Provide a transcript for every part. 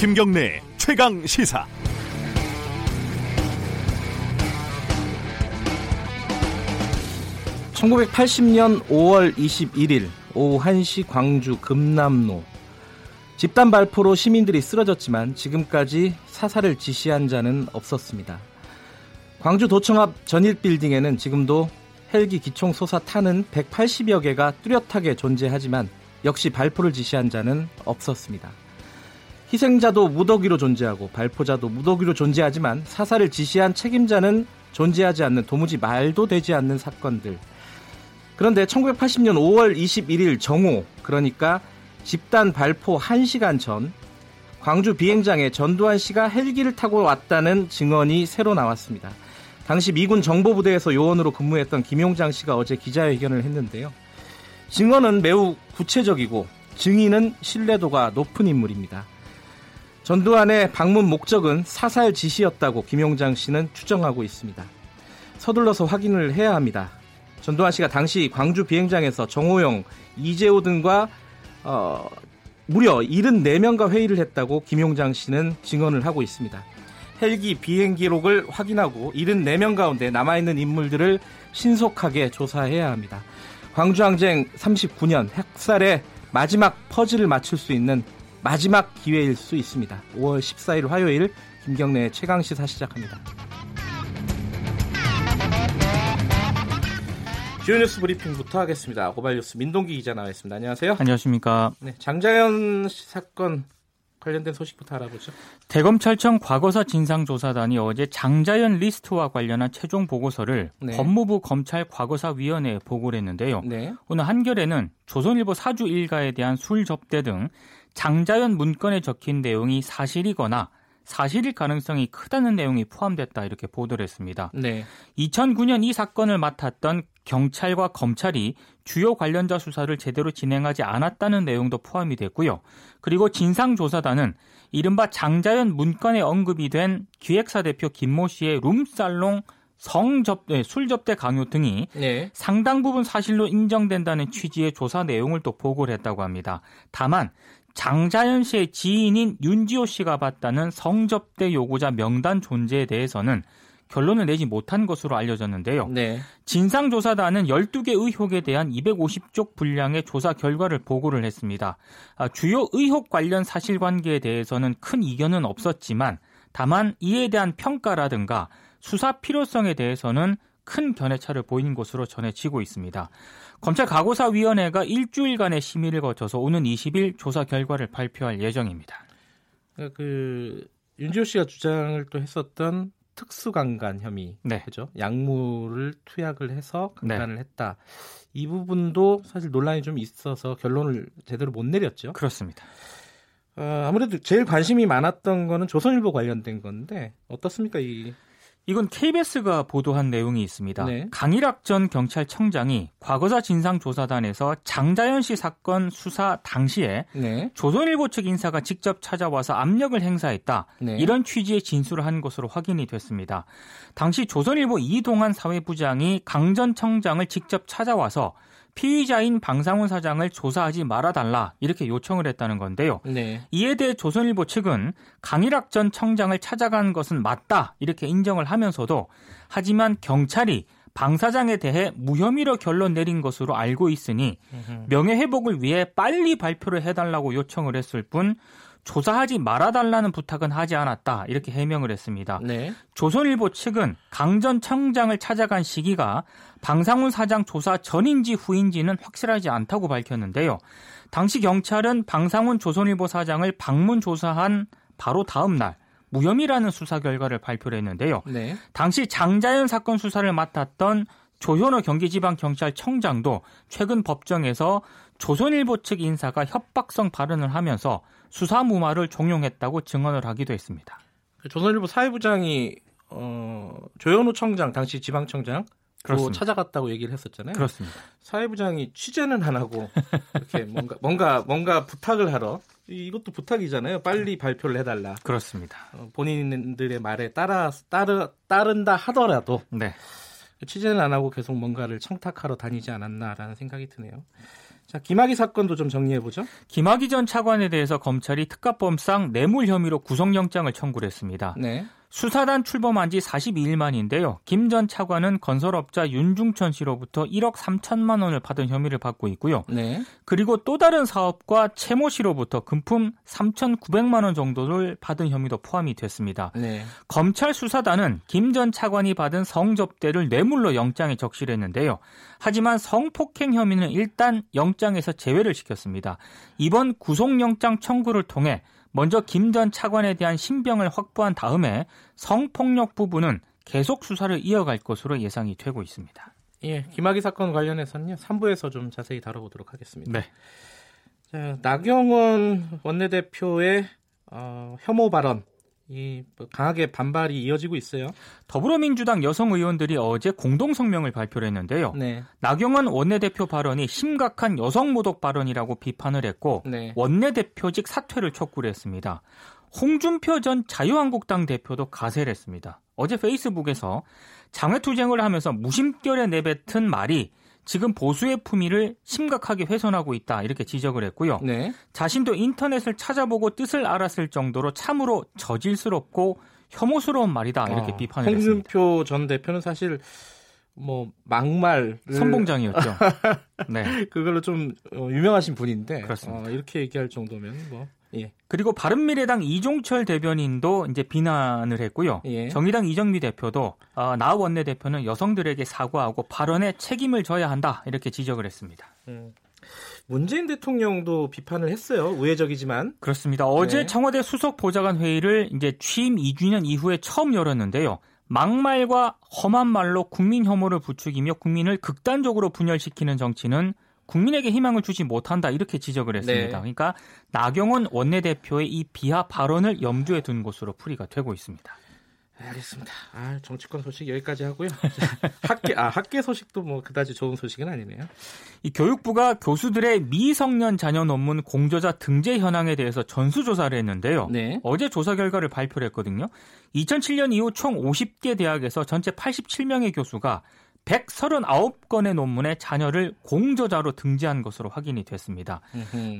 김경래 최강 시사. (1980년 5월 21일) 오후 1시 광주 금남로 집단 발포로 시민들이 쓰러졌지만 지금까지 사살을 지시한 자는 없었습니다. 광주 도청 앞 전일 빌딩에는 지금도 헬기 기총 쏘사 타는 180여 개가 뚜렷하게 존재하지만 역시 발포를 지시한 자는 없었습니다. 희생자도 무더기로 존재하고 발포자도 무더기로 존재하지만 사살을 지시한 책임자는 존재하지 않는 도무지 말도 되지 않는 사건들. 그런데 1980년 5월 21일 정오, 그러니까 집단 발포 1시간 전 광주 비행장에 전두환 씨가 헬기를 타고 왔다는 증언이 새로 나왔습니다. 당시 미군 정보부대에서 요원으로 근무했던 김용장 씨가 어제 기자회견을 했는데요. 증언은 매우 구체적이고 증인은 신뢰도가 높은 인물입니다. 전두환의 방문 목적은 사살 지시였다고 김용장 씨는 추정하고 있습니다. 서둘러서 확인을 해야 합니다. 전두환 씨가 당시 광주 비행장에서 정호영, 이재호 등과 어, 무려 74명과 회의를 했다고 김용장 씨는 증언을 하고 있습니다. 헬기 비행 기록을 확인하고 74명 가운데 남아있는 인물들을 신속하게 조사해야 합니다. 광주항쟁 39년 학살의 마지막 퍼즐을 맞출 수 있는 마지막 기회일 수 있습니다. 5월 14일 화요일 김경래 최강 시사 시작합니다. 주요 뉴스 브리핑부터 하겠습니다. 고발 뉴스 민동기 기자 나와 있습니다. 안녕하세요. 안녕하십니까. 네, 장자연 사건 관련된 소식부터 알아보죠. 대검찰청 과거사 진상조사단이 어제 장자연 리스트와 관련한 최종 보고서를 네. 법무부 검찰 과거사위원회에 보고를 했는데요. 네. 오늘 한겨레는 조선일보 사주 일가에 대한 술 접대 등 장자연 문건에 적힌 내용이 사실이거나 사실일 가능성이 크다는 내용이 포함됐다 이렇게 보도를 했습니다. 네. 2009년 이 사건을 맡았던 경찰과 검찰이 주요 관련자 수사를 제대로 진행하지 않았다는 내용도 포함이 됐고요. 그리고 진상조사단은 이른바 장자연 문건에 언급이 된 기획사 대표 김모 씨의 룸살롱 성접대, 네, 술접대 강요 등이 네. 상당 부분 사실로 인정된다는 취지의 조사 내용을 또 보고를 했다고 합니다. 다만 장자연 씨의 지인인 윤지호 씨가 봤다는 성접대 요구자 명단 존재에 대해서는 결론을 내지 못한 것으로 알려졌는데요. 네. 진상조사단은 12개 의혹에 대한 250쪽 분량의 조사 결과를 보고를 했습니다. 아, 주요 의혹 관련 사실관계에 대해서는 큰 이견은 없었지만 다만 이에 대한 평가라든가 수사 필요성에 대해서는 큰 견해차를 보인 것으로 전해지고 있습니다. 검찰 가고사위원회가 일주일간의 심의를 거쳐서 오는 20일 조사 결과를 발표할 예정입니다. 그 윤지호 씨가 주장을 또 했었던 특수강간 혐의 네. 그죠? 약물을 투약을 해서 강간을 네. 했다. 이 부분도 사실 논란이 좀 있어서 결론을 제대로 못 내렸죠. 그렇습니다. 어, 아무래도 제일 관심이 많았던 거는 조선일보 관련된 건데 어떻습니까 이 이건 KBS가 보도한 내용이 있습니다. 네. 강일학 전 경찰청장이 과거사 진상조사단에서 장자연 씨 사건 수사 당시에 네. 조선일보 측 인사가 직접 찾아와서 압력을 행사했다. 네. 이런 취지의 진술을 한 것으로 확인이 됐습니다. 당시 조선일보 이동환 사회부장이 강 전 청장을 직접 찾아와서 피의자인 방상훈 사장을 조사하지 말아달라 이렇게 요청을 했다는 건데요. 네. 이에 대해 조선일보 측은 강일학 전 청장을 찾아간 것은 맞다 이렇게 인정을 하면서도 하지만 경찰이 방 사장에 대해 무혐의로 결론 내린 것으로 알고 있으니 명예회복을 위해 빨리 발표를 해달라고 요청을 했을 뿐 조사하지 말아달라는 부탁은 하지 않았다 이렇게 해명을 했습니다. 네. 조선일보 측은 강전 청장을 찾아간 시기가 방상훈 사장 조사 전인지 후인지는 확실하지 않다고 밝혔는데요. 당시 경찰은 방상훈 조선일보 사장을 방문 조사한 바로 다음 날 무혐의라는 수사 결과를 발표를 했는데요. 네. 당시 장자연 사건 수사를 맡았던 조현호 경기지방경찰청장도 최근 법정에서 조선일보 측 인사가 협박성 발언을 하면서 수사 무마를 종용했다고 증언을 하기도 했습니다. 그 조선일보 사회부장이 어, 조현호 청장 당시 지방청장 그 찾아갔다고 얘기를 했었잖아요. 그렇습니다. 사회부장이 취재는 안 하고 이렇게 뭔가 뭔가 뭔가 부탁을 하러 이것도 부탁이잖아요. 빨리 발표를 해달라. 그렇습니다. 어, 본인들의 말에 따라 따르 따른다 하더라도 네. 취재는 안 하고 계속 뭔가를 청탁하러 다니지 않았나라는 생각이 드네요. 자, 김학의 사건도 좀 정리해 보죠. 김학의 전 차관에 대해서 검찰이 특가범상 뇌물 혐의로 구속영장을 청구를 했습니다. 네. 수사단 출범한 지 42일 만인데요. 김 전 차관은 건설업자 윤중천 씨로부터 1억 3천만 원을 받은 혐의를 받고 있고요. 네. 그리고 또 다른 사업과 채모 씨로부터 금품 3,900만 원 정도를 받은 혐의도 포함이 됐습니다. 네. 검찰 수사단은 김 전 차관이 받은 성접대를 뇌물로 영장에 적시했는데요. 하지만 성폭행 혐의는 일단 영장에서 제외를 시켰습니다. 이번 구속영장 청구를 통해 먼저 김 전 차관에 대한 신병을 확보한 다음에 성폭력 부분은 계속 수사를 이어갈 것으로 예상이 되고 있습니다. 예, 김학의 사건 관련해서는요. 3부에서 좀 자세히 다뤄보도록 하겠습니다. 네. 자, 나경원 원내대표의 어, 혐오 발언 이뭐 강하게 반발이 이어지고 있어요. 더불어민주당 여성 의원들이 어제 공동 성명을 발표를 했는데요. 네. 나경원 원내대표 발언이 심각한 여성 모독 발언이라고 비판을 했고 네. 원내대표직 사퇴를 촉구를 했습니다. 홍준표 전 자유한국당 대표도 가세를 했습니다. 어제 페이스북에서 장외투쟁을 하면서 무심결에 내뱉은 말이 지금 보수의 품위를 심각하게 훼손하고 있다 이렇게 지적을 했고요. 네. 자신도 인터넷을 찾아보고 뜻을 알았을 정도로 참으로 저질스럽고 혐오스러운 말이다 이렇게 아, 비판을 했습니다. 홍준표 전 대표는 사실 뭐 막말 선봉장이었죠. 네, 그걸로 좀 어, 유명하신 분인데 그렇습니다. 어, 이렇게 얘기할 정도면 뭐 예. 그리고 바른미래당 이종철 대변인도 이제 비난을 했고요. 예. 정의당 이정미 대표도 어, 나 원내대표는 여성들에게 사과하고 발언에 책임을 져야 한다 이렇게 지적을 했습니다. 음. 문재인 대통령도 비판을 했어요. 우회적이지만. 그렇습니다. 어제 네. 청와대 수석 보좌관 회의를 이제 취임 2주년 이후에 처음 열었는데요. 막말과 험한 말로 국민 혐오를 부추기며 국민을 극단적으로 분열시키는 정치는 국민에게 희망을 주지 못한다 이렇게 지적을 했습니다. 네. 그러니까 나경원 원내대표의 이 비하 발언을 염두에 둔 것으로 풀이가 되고 있습니다. 알겠습니다. 아, 정치권 소식 여기까지 하고요. 학계 아 학계 소식도 뭐 그다지 좋은 소식은 아니네요. 이 교육부가 교수들의 미성년 자녀 논문 공저자 등재 현황에 대해서 전수 조사를 했는데요. 네. 어제 조사 결과를 발표를 했거든요. 2007년 이후 총 50개 대학에서 전체 87명의 교수가 139건의 논문에 자녀를 공저자로 등재한 것으로 확인이 됐습니다.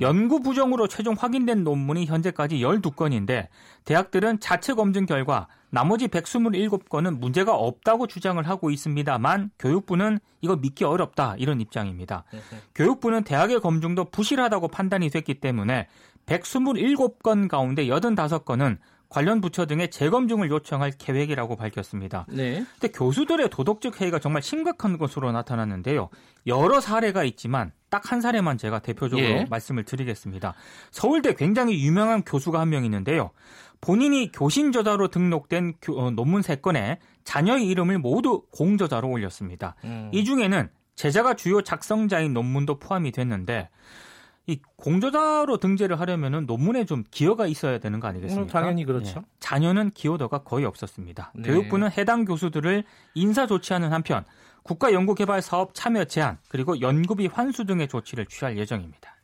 연구 부정으로 최종 확인된 논문이 현재까지 12건인데 대학들은 자체 검증 결과 나머지 127건은 문제가 없다고 주장을 하고 있습니다만 교육부는 이거 믿기 어렵다 이런 입장입니다. 교육부는 대학의 검증도 부실하다고 판단이 됐기 때문에 127건 가운데 85건은 관련 부처 등의 재검증을 요청할 계획이라고 밝혔습니다. 네. 근데 교수들의 도덕적 해이가 정말 심각한 것으로 나타났는데요. 여러 사례가 있지만 딱 한 사례만 제가 대표적으로 예. 말씀을 드리겠습니다. 서울대 굉장히 유명한 교수가 한 명 있는데요. 본인이 교신 저자로 등록된 교, 어, 논문 3건에 자녀의 이름을 모두 공저자로 올렸습니다. 음. 이 중에는 제자가 주요 작성자인 논문도 포함이 됐는데 이 공저자로 등재를 하려면은 논문에 좀 기여가 있어야 되는 거 아니겠습니까? 음, 당연히 그렇죠. 네. 자녀는 기여도가 거의 없었습니다. 네. 교육부는 해당 교수들을 인사 조치하는 한편 국가 연구개발 사업 참여 제한 그리고 연구비 환수 등의 조치를 취할 예정입니다.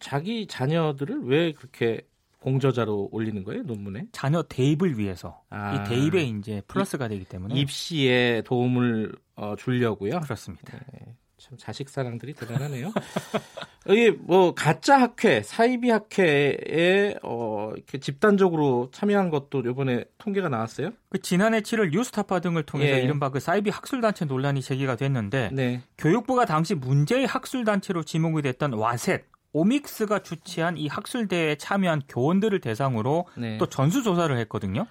자기 자녀들을 왜 그렇게 공저자로 올리는 거예요 논문에? 자녀 대입을 위해서 아, 이 대입에 이제 플러스가 되기 때문에 입시에 도움을 어, 주려고요. 그렇습니다. 네. 참 자식 사랑들이 대단하네요. 여기 뭐 가짜 학회, 사이비 학회에 어 이렇게 집단적으로 참여한 것도 이번에 통계가 나왔어요. 그 지난해 7월 뉴스타파 등을 통해서 예. 이른바 그 사이비 학술 단체 논란이 제기가 됐는데 네. 교육부가 당시 문제의 학술 단체로 지목이 됐던 와셋 오믹스가 주최한 이 학술대회에 참여한 교원들을 대상으로 네. 또 전수 조사를 했거든요.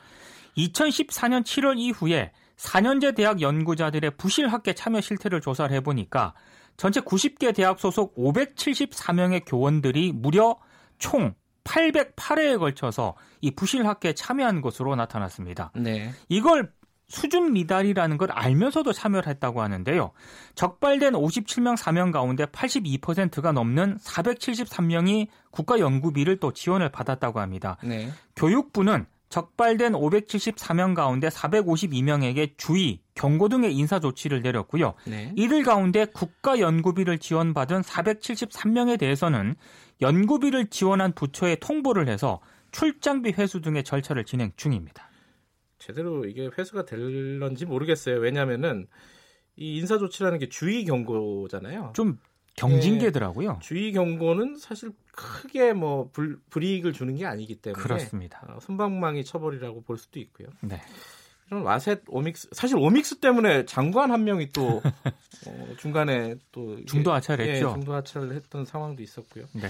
2014년 7월 이후에 4년제 대학 연구자들의 부실 학계 참여 실태를 조사를 해보니까 전체 90개 대학 소속 574명의 교원들이 무려 총 808회에 걸쳐서 이 부실 학계에 참여한 것으로 나타났습니다. 네. 이걸 수준 미달이라는 걸 알면서도 참여를 했다고 하는데요. 적발된 57명 사명 가운데 82%가 넘는 473명이 국가 연구비를 또 지원을 받았다고 합니다. 네. 교육부는 적발된 574명 가운데 452명에게 주의, 경고 등의 인사 조치를 내렸고요. 네. 이들 가운데 국가 연구비를 지원받은 473명에 대해서는 연구비를 지원한 부처에 통보를 해서 출장비 회수 등의 절차를 진행 중입니다. 제대로 이게 회수가 될런지 모르겠어요. 왜냐하면은 이 인사 조치라는 게 주의 경고잖아요. 좀 경징계더라고요. 네, 주의 경고는 사실 크게 뭐 불, 불이익을 주는 게 아니기 때문에 그렇습니다. 어, 손방망이 처벌이라고 볼 수도 있고요. 네. 이런 와셋 오믹스 사실 오믹스 때문에 장관 한 명이 또 어, 중간에 또 중도 하차를 예, 했죠. 중도 하차를 했던 상황도 있었고요. 네.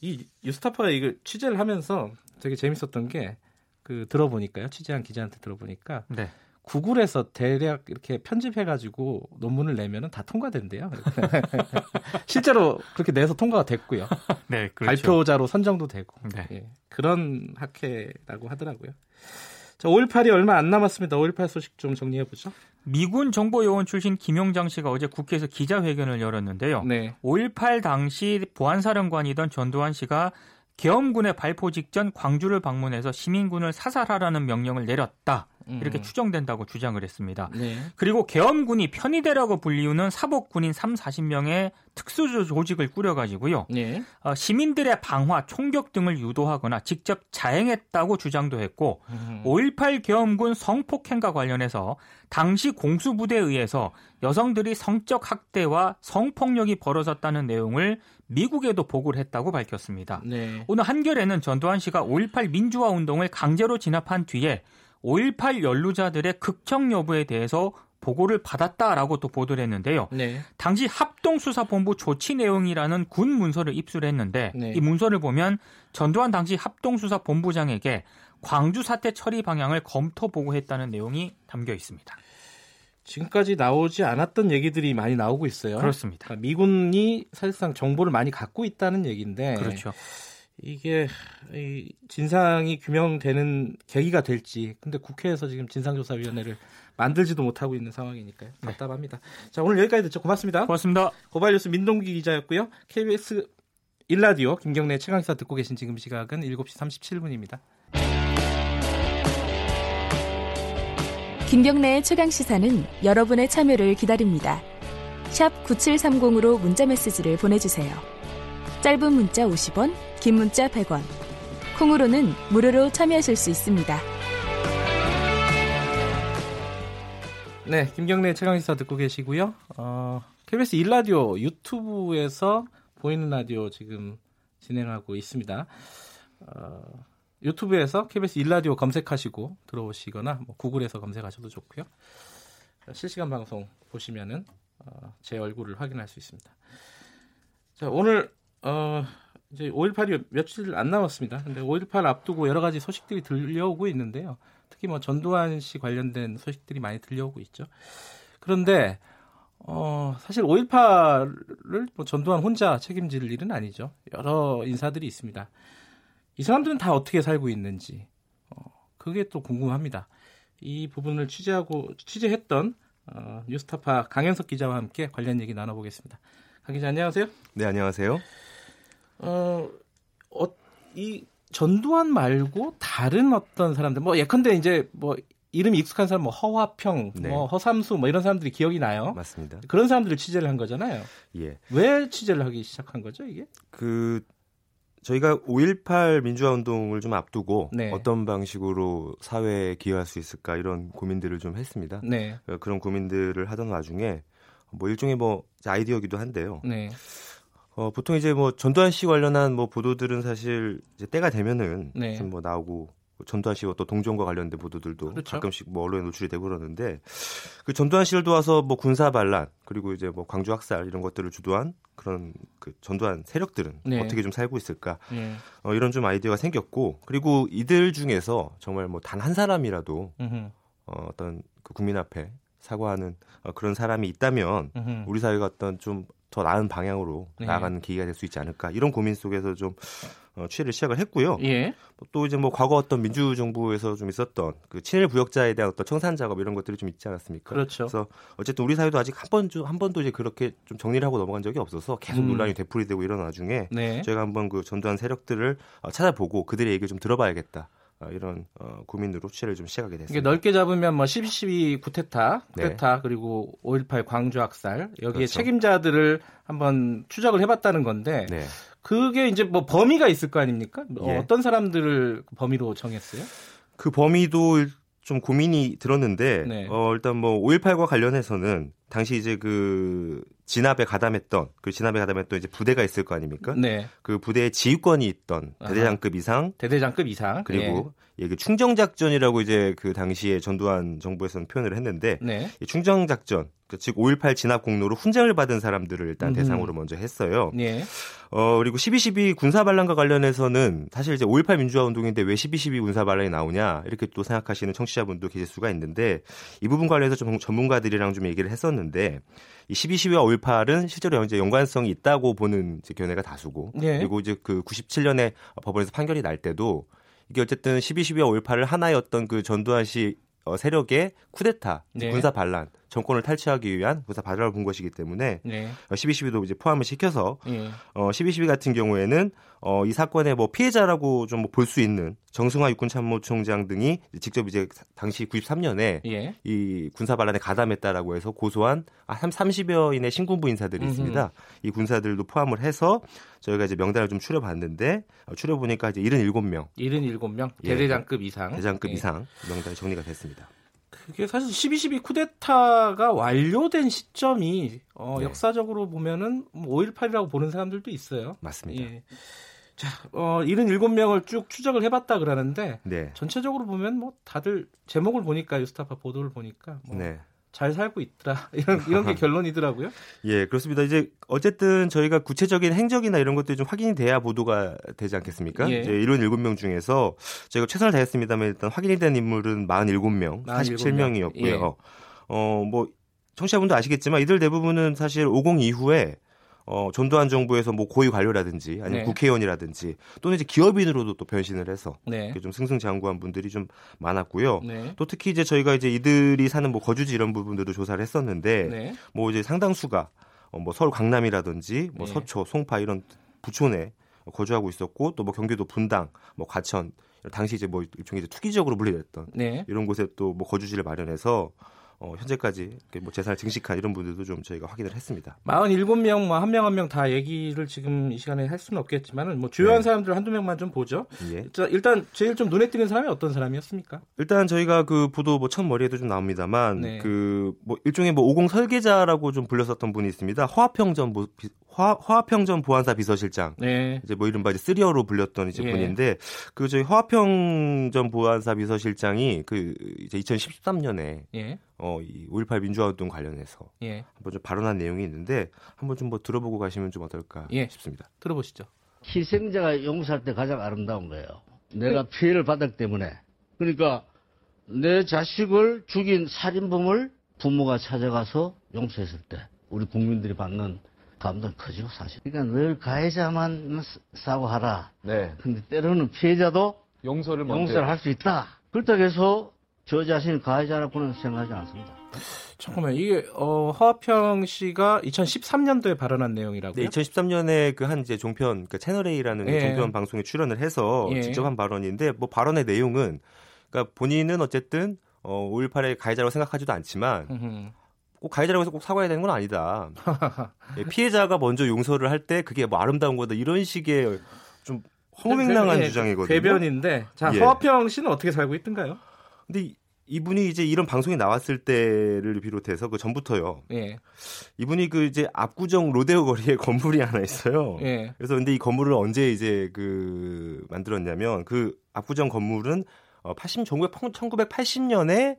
이 유스타파가 이거 취재를 하면서 되게 재밌었던 게 그 들어보니까요. 취재한 기자한테 들어보니까 네. 구글에서 대략 이렇게 편집해가지고 논문을 내면은 다 통과된대요. 실제로 그렇게 내서 통과가 됐고요. 네, 그렇죠. 발표자로 선정도 되고 네. 예, 그런 학회라고 하더라고요. 자, 5.18이 얼마 안 남았습니다. 5.18 소식 좀 정리해 보죠. 미군 정보요원 출신 김용장 씨가 어제 국회에서 기자회견을 열었는데요. 네. 5.18 당시 보안사령관이던 전두환 씨가 계엄군의 발포 직전 광주를 방문해서 시민군을 사살하라는 명령을 내렸다. 이렇게 음. 추정된다고 주장을 했습니다. 네. 그리고 계엄군이 편의대라고 불리우는 사복군인 3, 40명의 특수 조직을 꾸려가지고요. 네. 어, 시민들의 방화, 총격 등을 유도하거나 직접 자행했다고 주장도 했고 음. 5.18 계엄군 성폭행과 관련해서 당시 공수부대에 의해서 여성들이 성적 학대와 성폭력이 벌어졌다는 내용을 미국에도 보고를 했다고 밝혔습니다. 네. 오늘 한겨레는 전두환 씨가 5.18 민주화 운동을 강제로 진압한 뒤에 5.18 연루자들의 극청 여부에 대해서 보고를 받았다라고 또 보도를 했는데요. 네. 당시 합동수사본부 조치 내용이라는 군 문서를 입수를 했는데 네. 이 문서를 보면 전두환 당시 합동수사본부장에게 광주 사태 처리 방향을 검토 보고했다는 내용이 담겨 있습니다. 지금까지 나오지 않았던 얘기들이 많이 나오고 있어요. 그렇습니다. 그러니까 미군이 사실상 정보를 많이 갖고 있다는 얘기인데 그렇죠. 이게 진상이 규명되는 계기가 될지 근데 국회에서 지금 진상조사위원회를 만들지도 못하고 있는 상황이니까요. 네. 답답합니다. 네. 자 오늘 여기까지 듣죠. 고맙습니다. 고맙습니다. 고발뉴스 민동기 기자였고요. KBS 1라디오 김경래 최강시사 듣고 계신 지금 시각은 7시 37분입니다. 김경래의 최강시사는 여러분의 참여를 기다립니다. 샵 9730으로 문자메시지를 보내주세요. 짧은 문자 50원, 긴 문자 100원. 콩으로는 무료로 참여하실 수 있습니다. 네, 김경래 최강시사 듣고 계시고요. 어, KBS 1라디오 유튜브에서 보이는 라디오 지금 진행하고 있습니다. 어, 유튜브에서 KBS 1라디오 검색하시고 들어오시거나 뭐 구글에서 검색하셔도 좋고요. 실시간 방송 보시면은 어, 제 얼굴을 확인할 수 있습니다. 자, 오늘 어, 이제 5.18이 며칠 안 남았습니다. 근데 5.18 앞두고 여러 가지 소식들이 들려오고 있는데요. 특히 뭐 전두환 씨 관련된 소식들이 많이 들려오고 있죠. 그런데 어, 사실 5.18을 뭐 전두환 혼자 책임질 일은 아니죠. 여러 인사들이 있습니다. 이 사람들은 다 어떻게 살고 있는지 어, 그게 또 궁금합니다. 이 부분을 취재하고 취재했던 어, 뉴스타파 강현석 기자와 함께 관련 얘기 나눠보겠습니다. 강 기자 안녕하세요. 네 안녕하세요. 어, 어, 이 전두환 말고 다른 어떤 사람들, 뭐 예컨대 이제 뭐 이름이 익숙한 사람, 뭐 허화평, 네. 뭐 허삼수, 뭐 이런 사람들이 기억이 나요. 맞습니다. 그런 사람들을 취재를 한 거잖아요. 예. 왜 취재를 하기 시작한 거죠, 이게? 그 저희가 5.18 민주화 운동을 좀 앞두고 네. 어떤 방식으로 사회에 기여할 수 있을까 이런 고민들을 좀 했습니다. 네. 그런 고민들을 하던 와중에 뭐 일종의 뭐 아이디어기도 한데요. 네. 어, 보통 이제 뭐 전두환 씨 관련한 뭐 보도들은 사실 이제 때가 되면은 네. 좀뭐 나오고 전두환 씨와 또 동정과 관련된 보도들도 그렇죠. 가끔씩 뭐 언론에 노출이 되고 그러는데 그 전두환 씨를 도와서 뭐 군사 반란 그리고 이제 뭐 광주 학살 이런 것들을 주도한 그런 그 전두환 세력들은 네. 어떻게 좀 살고 있을까 네. 어, 이런 좀 아이디어가 생겼고 그리고 이들 중에서 정말 뭐 단 한 사람이라도 어, 어떤 그 국민 앞에 사과하는 어, 그런 사람이 있다면 음흠. 우리 사회가 어떤 좀 더 나은 방향으로 네. 나아가는 계기가 될 수 있지 않을까 이런 고민 속에서 좀 어, 취재를 시작을 했고요. 예. 또 이제 뭐 과거 어떤 민주 정부에서 좀 있었던 그 친일 부역자에 대한 어떤 청산 작업 이런 것들이 좀 있지 않았습니까? 그렇죠. 그래서 어쨌든 우리 사회도 아직 한 번도 한 번도 이제 그렇게 좀 정리를 하고 넘어간 적이 없어서 계속 음. 논란이 되풀이되고 이런 와중에 네. 저희가 한번 그 전두환 세력들을 어, 찾아보고 그들의 얘기를 좀 들어봐야겠다. 어, 이런 어, 고민으로 취재를 좀 시작하게 됐습니다. 넓게 잡으면 뭐 12.12 구테타, 구테타 네. 그리고 5.18 광주 학살 여기에 그렇죠. 책임자들을 한번 추적을 해봤다는 건데 네. 그게 이제 뭐 범위가 있을 거 아닙니까? 예. 어떤 사람들을 범위로 정했어요? 그 범위도 좀 고민이 들었는데 네. 어, 일단 뭐 5.18과 관련해서는 당시 이제 그 진압에 가담했던 그 진압에 가담했던 이제 부대가 있을 거 아닙니까? 네. 그 부대에 지휘권이 있던 대대장급 이상, 대대장급 이상 그리고 예. 그 충정 작전이라고 이제 그 당시에 전두환 정부에서는 표현을 했는데 네. 충정 작전 그 즉5.18 진압 공로로 훈장을 받은 사람들을 일단 음. 대상으로 먼저 했어요. 네. 어, 그리고 12.12 군사 반란과 관련해서는 사실 이제 5.18 민주화 운동인데 왜 12.12 군사 반란이 나오냐 이렇게 또 생각하시는 청취자분도 계실 수가 있는데 이 부분 관련해서 좀 전문가들이랑 좀 얘기를 했었는데 이 12.12와 5.18은 실제로 이제 연관성이 있다고 보는 이제 견해가 다수고 네. 그리고 이제 그 97년에 법원에서 판결이 날 때도 이게 어쨌든 12.12와 5.18을 하나의 어떤 그 전두환 씨 어, 세력의 쿠데타, 네. 군사 반란, 정권을 탈취하기 위한 군사 반란을 본 것이기 때문에 네. 12.12도 어, 이제 포함을 시켜서 네. 어, 12.12 같은 경우에는 어, 이 사건의 뭐 피해자라고 좀 볼 수 있는 정승화 육군 참모총장 등이 직접 이제 당시 93년에 예. 이 군사 반란에 가담했다라고 해서 고소한 한 30여인의 신군부 인사들이 있습니다. 이 군사들도 포함을 해서 저희가 이제 명단을 좀 추려봤는데 어, 추려보니까 이제 77명. 77명? 대대장급 이상. 대장급 예. 이상 명단이 정리가 됐습니다. 그게 사실 12.12 쿠데타가 완료된 시점이 어, 네. 역사적으로 보면은 5.18이라고 뭐 보는 사람들도 있어요. 맞습니다. 예. 자, 어, 77명을 쭉 추적을 해봤다 그러는데 네. 전체적으로 보면 뭐 다들 제목을 보니까 유스타파 보도를 보니까 뭐 네. 잘 살고 있더라 이런 이런 게 결론이더라고요. 예, 그렇습니다. 이제 어쨌든 저희가 구체적인 행적이나 이런 것들이 좀 확인이 돼야 보도가 되지 않겠습니까? 예. 이제 이런 7명 중에서 저희가 최선을 다했습니다만 일단 확인이 된 인물은 47명, 47명이었고요. 예. 어, 뭐 청취자분도 아시겠지만 이들 대부분은 사실 50 이후에 어, 전두환 정부에서 뭐 고위 관료라든지 아니면 네. 국회의원이라든지 또는 이제 기업인으로도 또 변신을 해서 네. 좀 승승장구한 분들이 좀 많았고요. 네. 또 특히 이제 저희가 이제 이들이 사는 뭐 거주지 이런 부분들도 조사를 했었는데 네. 뭐 이제 상당수가 어, 뭐 서울 강남이라든지 뭐 네. 서초, 송파 이런 부촌에 거주하고 있었고 또 뭐 경기도 분당, 뭐 과천 당시 이제 뭐 일종의 이제 투기적으로 분리됐던 네. 이런 곳에 또 뭐 거주지를 마련해서 어, 현재까지 뭐 재산을 증식한 이런 분들도 좀 저희가 확인을 했습니다. 47명 뭐 한 명 한 명 다 얘기를 지금 이 시간에 할 수는 없겠지만은 뭐 주요한 네. 사람들 한두 명만 좀 보죠. 예. 자, 일단 제일 좀 눈에 띄는 사람이 어떤 사람이었습니까? 일단 저희가 그 보도 뭐 첫 머리에도 좀 나옵니다만 네. 그뭐 일종의 뭐 오공 설계자라고 좀 불렸었던 분이 있습니다. 화평 전 뭐 화, 화평전 보안사 비서실장. 네. 이제 뭐 이른바 이제 쓰리어로 불렸던 이제 예. 분인데 그 저희 화평전 보안사 비서실장이 그 이제 2013년에 예. 어, 이5.18 민주화운동 관련해서 예. 한번 좀 발언한 내용이 있는데 한번 좀 뭐 들어보고 가시면 좀 어떨까 예. 싶습니다. 들어보시죠. 희생자가 용서할 때 가장 아름다운 거예요. 내가 네. 피해를 받았기 때문에. 그러니까 내 자식을 죽인 살인범을 부모가 찾아가서 용서했을 때 우리 국민들이 받는 감동 크죠, 사실. 그러니까 늘 가해자만 사과하라. 네. 근데 때로는 피해자도 용서를 용서를 할 수 있다. 그렇다고 해서 저 자신이 가해자라고는 생각하지 않습니다. 잠깐만 이게 어, 허화평 씨가 2013년도에 발언한 내용이라고요? 네, 2013년에 그 한 이제 종편 그 채널 A라는 예. 종편 방송에 출연을 해서 예. 직접 한 발언인데 뭐 발언의 내용은 그러니까 본인은 어쨌든 어, 5.18의 가해자라고 생각하지도 않지만 꼭 가해자라고 해서 꼭 사과해야 되는 건 아니다. 예, 피해자가 먼저 용서를 할 때 그게 뭐 아름다운 거다 이런 식의 좀 허무맹랑한 네, 주장이거든요. 궤변인데 자 예. 허화평 씨는 어떻게 살고 있던가요? 근데 이분이 이제 이런 방송이 나왔을 때를 비롯해서 그 전부터요. 예. 이분이 그 이제 압구정 로데오 거리에 건물이 하나 있어요. 예. 그래서 근데 이 건물을 언제 이제 그 만들었냐면 그 압구정 건물은 어 80, 1980년에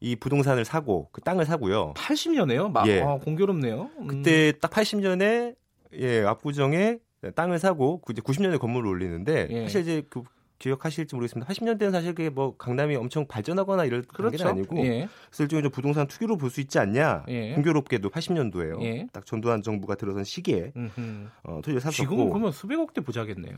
이 부동산을 사고 그 땅을 사고요. 80년에요? 마, 예. 아, 공교롭네요. 음. 그때 딱 80년에 예, 압구정에 땅을 사고 그 이제 90년에 건물을 올리는데 예. 사실 이제 그 기억하실지 모르겠습니다. 80년대는 사실 그게 뭐 강남이 엄청 발전하거나 이럴 그렇죠. 게 아니고 예. 그래서 일종의 좀 부동산 투기로 볼 수 있지 않냐. 예. 공교롭게도 80년도에요. 예. 딱 전두환 정부가 들어선 시기에 어, 토지를 샀었고 지금은 그러면 수백억대 부자겠네요.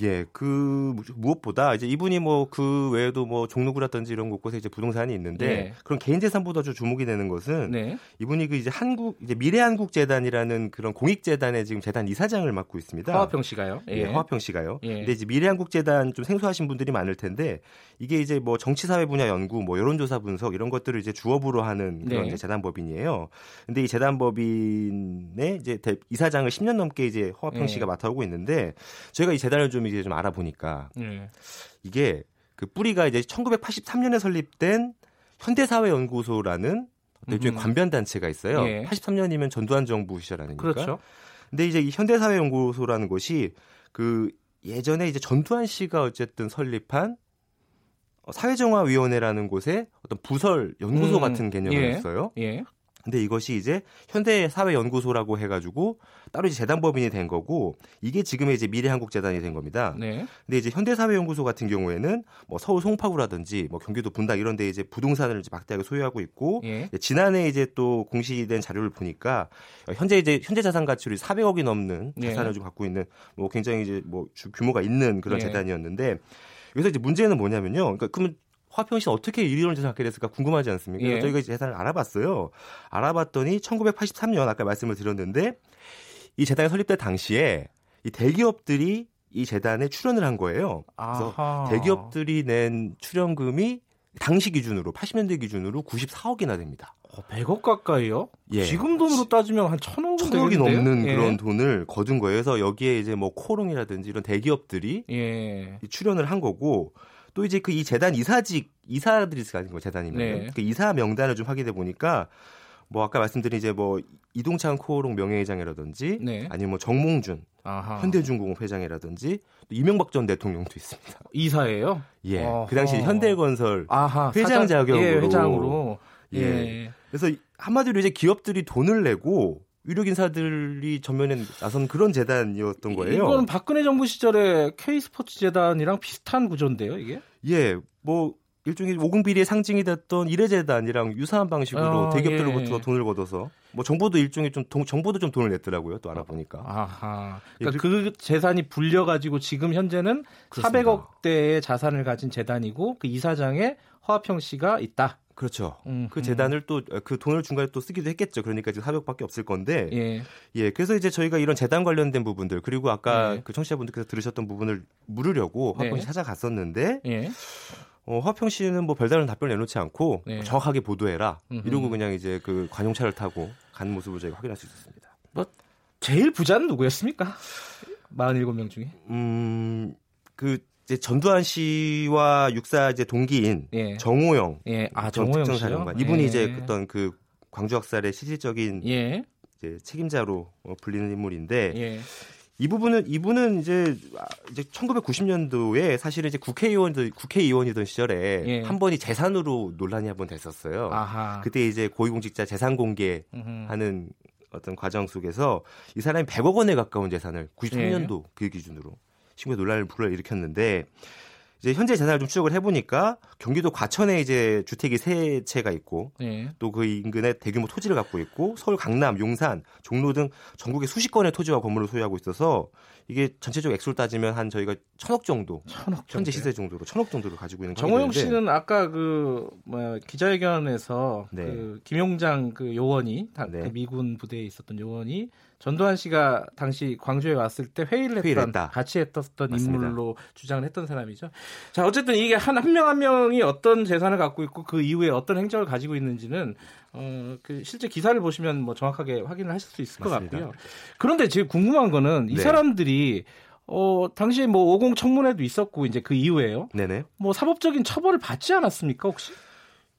예, 그 무엇보다 이제 이분이 뭐 그 외에도 뭐 종로구라든지 이런 곳곳에 이제 부동산이 있는데 네. 그런 개인 재산보다 좀 주목이 되는 것은 네. 이분이 그 이제 한국 이제 미래 한국 재단이라는 그런 공익 재단의 지금 재단 이사장을 맡고 있습니다. 화평 씨가요? 예, 예 화평 씨가요. 예. 근데 이제 미래 한국 재단 좀 생소하신 분들이 많을 텐데 이게 이제 뭐 정치 사회 분야 연구, 뭐 여론조사 분석 이런 것들을 이제 주업으로 하는 그런 네. 재단법인이에요. 근데 이 재단법인의 이제 이사장을 10년 넘게 이제 허화평 네. 씨가 맡아오고 있는데 저희가 이 재단을 좀 이제 좀 알아보니까 네. 이게 그 뿌리가 이제 1983년에 설립된 현대사회연구소라는 일종의 관변 단체가 있어요. 예. 83년이면 전두환 정부 시절 아닙니까? 그렇죠. 근데 이제 이 현대사회연구소라는 것이 그 예전에 이제 전두환 씨가 어쨌든 설립한 사회정화위원회라는 곳에 어떤 부설 연구소 음, 같은 개념이었어요. 예, 예. 근데 이것이 이제 현대 사회 연구소라고 해가지고 따로 이제 재단법인이 된 거고 이게 지금의 이제 미래한국재단이 된 겁니다. 네. 근데 이제 현대 사회 연구소 같은 경우에는 뭐 서울 송파구라든지 뭐 경기도 분당 이런 데 이제 부동산을 이제 막대하게 소유하고 있고 예. 지난해 이제 또 공시된 자료를 보니까 현재 이제 현재 자산 가치율이 400억이 넘는 예. 자산을 예. 좀 갖고 있는 뭐 굉장히 이제 뭐 규모가 있는 그런 예. 재단이었는데 여기서 이제 문제는 뭐냐면요. 그러니까 그러면 화평 씨는 어떻게 이런 재산을 갖게 됐을까 궁금하지 않습니까? 예. 저희가 재산을 알아봤어요. 알아봤더니 1983년 아까 말씀을 드렸는데 이 재단이 설립될 당시에 이 대기업들이 이 재단에 출연을 한 거예요. 그래서 아하. 대기업들이 낸 출연금이 당시 기준으로 80년대 기준으로 94억이나 됩니다. 어, 100억 가까이요? 예. 지금 돈으로 따지면 한 1000억 천억이 넘는 예. 그런 돈을 거둔 거예요. 그래서 여기에 이제 뭐 코롱이라든지 이런 대기업들이 예. 출연을 한 거고 또 이제 그 이 재단 이사직 이사들이 가는 거 재단이면 네. 그 이사 명단을 좀 확인해 보니까 뭐 아까 말씀드린 이제 뭐 이동찬 코오롱 명예회장이라든지 네. 아니면 뭐 정몽준 아하. 현대중공업 회장이라든지 또 이명박 전 대통령도 있습니다. 이사예요? 예. 어허. 그 당시 현대건설 아하. 회장 자격으로 예, 회장으로 예. 예. 그래서 한마디로 이제 기업들이 돈을 내고 유력 인사들이 전면에 나선 그런 재단이었던 거예요. 이건 박근혜 정부 시절에 K 스포츠 재단이랑 비슷한 구조인데요, 이게? 예, 뭐 일종의 오금 비리의 상징이 됐던 이래재단이랑 유사한 방식으로 아, 대기업들로부터 예. 돈을 걷어서 뭐 정부도 일종의 좀 돈, 정부도 좀 돈을 냈더라고요. 또 알아보니까. 아하. 그러니까 예, 그 재산이 불려 가지고 지금 현재는 그렇습니다. 400억 대의 자산을 가진 재단이고 그 이사장에 허화평 씨가 있다. 그렇죠. 음, 그 재단을 또 그 돈을 중간에 또 쓰기도 했겠죠. 그러니까 지금 400밖에 없을 건데. 예. 예. 그래서 이제 저희가 이런 재단 관련된 부분들 그리고 아까 예. 그 청취자분들께서 들으셨던 부분을 물으려고 화평 씨 네. 찾아갔었는데 예. 어, 화평 씨는 뭐 별다른 답변을 내놓지 않고 네. 정확하게 보도해라 음흠. 이러고 그냥 이제 그 관용차를 타고 간 모습을 저희가 확인할 수 있었습니다. 뭐 제일 부자는 누구였습니까? 47명 중에? 음, 그 이제 전두환 씨와 육사 이제 동기인 예. 정호영 예. 아, 정호영 특정사령관 이분이 예. 이제 어떤 그 광주 학살의 실질적인 예. 이제 책임자로 어, 불리는 인물인데 예. 이 부분은 이분은 이제 이제 1990년도에 사실은 이제 국회의원도 국회의원이던 시절에 예. 한 번이 재산으로 논란이 한 번 됐었어요. 아하. 그때 이제 고위공직자 재산 공개하는 어떤 과정 속에서 이 사람이 100억 원에 가까운 재산을 93년도 예. 그 기준으로 친구의 논란을 불러일으켰는데 이제 현재 재산을 좀 추적을 해보니까 경기도 과천에 이제 주택이 세 채가 있고 네. 또그 인근에 대규모 토지를 갖고 있고 서울 강남, 용산, 종로 등 전국에 수십 건의 토지와 건물을 소유하고 있어서 이게 전체적 액수를 따지면 한 저희가 천억 정도, 천억 현재 시세 정도로 천억 정도를 가지고 있는 정호영 씨는 아까 그 뭐야 기자회견에서 네. 그 김용장 그 요원이 네. 그 미군 부대에 있었던 요원이 전두환 씨가 당시 광주에 왔을 때 회의를 했던 회의를 같이 했던 맞습니다. 인물로 주장을 했던 사람이죠. 자 어쨌든 이게 한 한 명한 한 명이 어떤 재산을 갖고 있고 그 이후에 어떤 행적을 가지고 있는지는 어, 그 실제 기사를 보시면 뭐 정확하게 확인을 하실 수 있을 맞습니다. 것 같고요. 그런데 지금 궁금한 거는 이 네. 사람들이 어, 당시에 뭐 50 청문회도 있었고 이제 그 이후에요. 네네. 뭐 사법적인 처벌을 받지 않았습니까 혹시?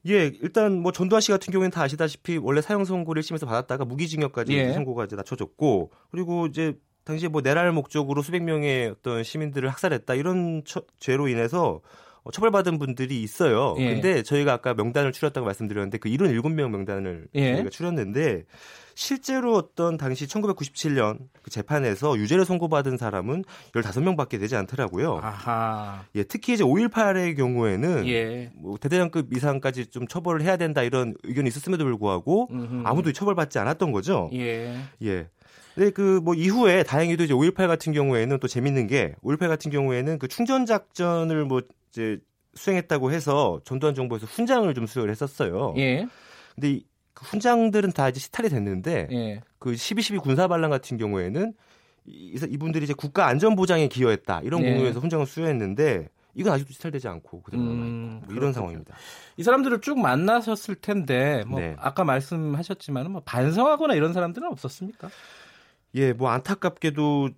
예, 일단 뭐 전두환 씨 같은 경우에는 다 아시다시피 원래 사형 선고를 1심에서 받았다가 무기징역까지 예. 선고가 이제 낮춰졌고 그리고 이제 당시에 뭐 내랄 목적으로 수백 명의 어떤 시민들을 학살했다 이런 처, 죄로 인해서 어, 처벌받은 분들이 있어요. 예. 근데 저희가 아까 명단을 추렸다고 말씀드렸는데 그 77명 명단을 예. 저희가 추렸는데 실제로 어떤 당시 1997년 그 재판에서 유죄를 선고받은 사람은 15명밖에 되지 않더라고요. 아하. 예, 특히 이제 5.18의 경우에는 예. 뭐 대대장급 이상까지 좀 처벌을 해야 된다 이런 의견이 있었음에도 불구하고 음흠. 아무도 처벌받지 않았던 거죠. 예. 예. 네, 그 뭐 이후에 다행히도 이제 5.18 같은 경우에는 또 재밌는 게 5.18 같은 경우에는 그 충전 작전을 뭐 이제 수행했다고 해서 전두환 정부에서 훈장을 좀 수여를 했었어요. 예. 근데 이, 그 훈장들은 다 이제 시탈이 됐는데 예. 그 12.12 군사 반란 같은 경우에는 이, 이분들이 이제 국가 안전 보장에 기여했다 이런 예. 공로에서 훈장을 수여했는데 이건 아직도 시탈되지 않고 그대로 음, 남아 있고 뭐 이런 상황입니다. 이 사람들을 쭉 만나셨을 텐데 뭐 네. 아까 말씀하셨지만 뭐 반성하거나 이런 사람들은 없었습니까? 예, 뭐 안타깝게도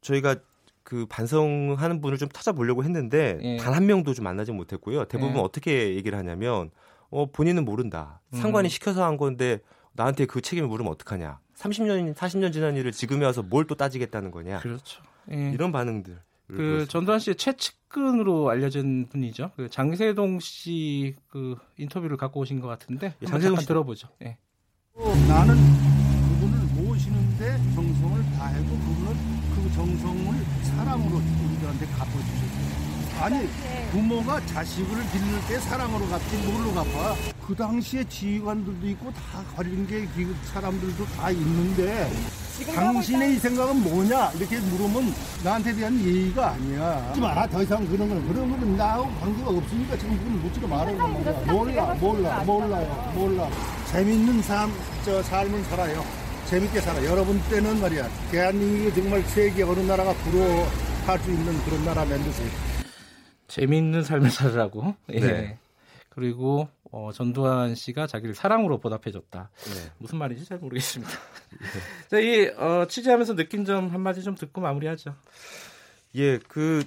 저희가 그 반성하는 분을 좀 찾아보려고 했는데 예. 단한 명도 좀 만나지 못했고요. 대부분 예. 어떻게 얘기를 하냐면 어, 본인은 모른다. 음. 상관이 시켜서 한 건데 나한테 그 책임을 물으면 어떡하냐. 30년, 40년 지난 일을 지금에 와서 뭘 또 따지겠다는 거냐. 그렇죠. 예. 이런 반응들. 그 전두환 씨의 최측근으로 알려진 분이죠. 그 장세동 씨 그 인터뷰를 갖고 오신 것 같은데 예, 장세동 씨 들어보죠. 예. 어, 나는 그분을 모시는데 정성을 다해도 그분은 그 정성을 사랑으로 우리들한테 갚아주셨어요. 아니 부모가 자식을 기를 때 사랑으로 갚지 뭘로 갚아? 그 당시에 지휘관들도 있고 다 가린 게 사람들도 다 있는데 당신의 이 생각은 뭐냐 이렇게 물으면 나한테 대한 예의가 아니야. 하지 마라 더 이상 그런 건 그런 건 나하고 관계가 없으니까 지금 그건 묻지도 말아요. 몰라 몰라 몰라요 몰라. 재밌는 삶 저 삶은 살아요. 재밌게 살아. 여러분 때는 말이야 대한민국이 정말 세계 어느 나라가 부러워할 수 있는 그런 나라 만드세요. 재미있는 삶을 살으라고. 예. 네. 그리고 어, 전두환 씨가 자기를 사랑으로 보답해줬다. 네. 무슨 말인지 잘 모르겠습니다. 네. 자, 이 어, 취재하면서 느낀 점 한마디 좀 듣고 마무리하죠. 예, 그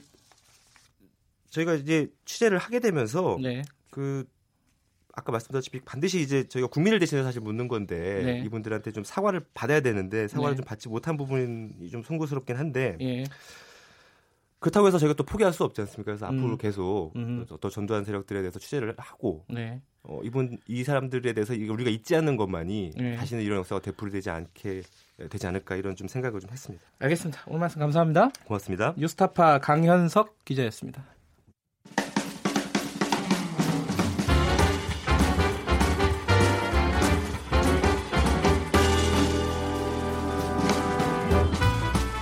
저희가 이제 취재를 하게 되면서 네. 그 아까 말씀드렸다시피 반드시 이제 저희가 국민을 대신해서 사실 묻는 건데 네. 이분들한테 좀 사과를 받아야 되는데 사과를 네. 좀 받지 못한 부분이 좀 송구스럽긴 한데 예. 그렇다고 해서 저희가 또 포기할 수 없지 않습니까? 그래서 음. 앞으로 계속 음. 또 전두환 세력들에 대해서 취재를 하고 네. 어, 이분 이 사람들에 대해서 우리가 잊지 않는 것만이 네. 다시는 이런 역사가 되풀이되지 않게 되지 않을까 이런 좀 생각을 좀 했습니다. 알겠습니다. 오늘 말씀 감사합니다. 고맙습니다. 뉴스타파 강현석 기자였습니다.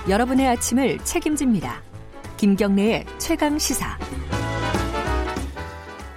여러분의 아침을 책임집니다. 김경래의 최강 시사.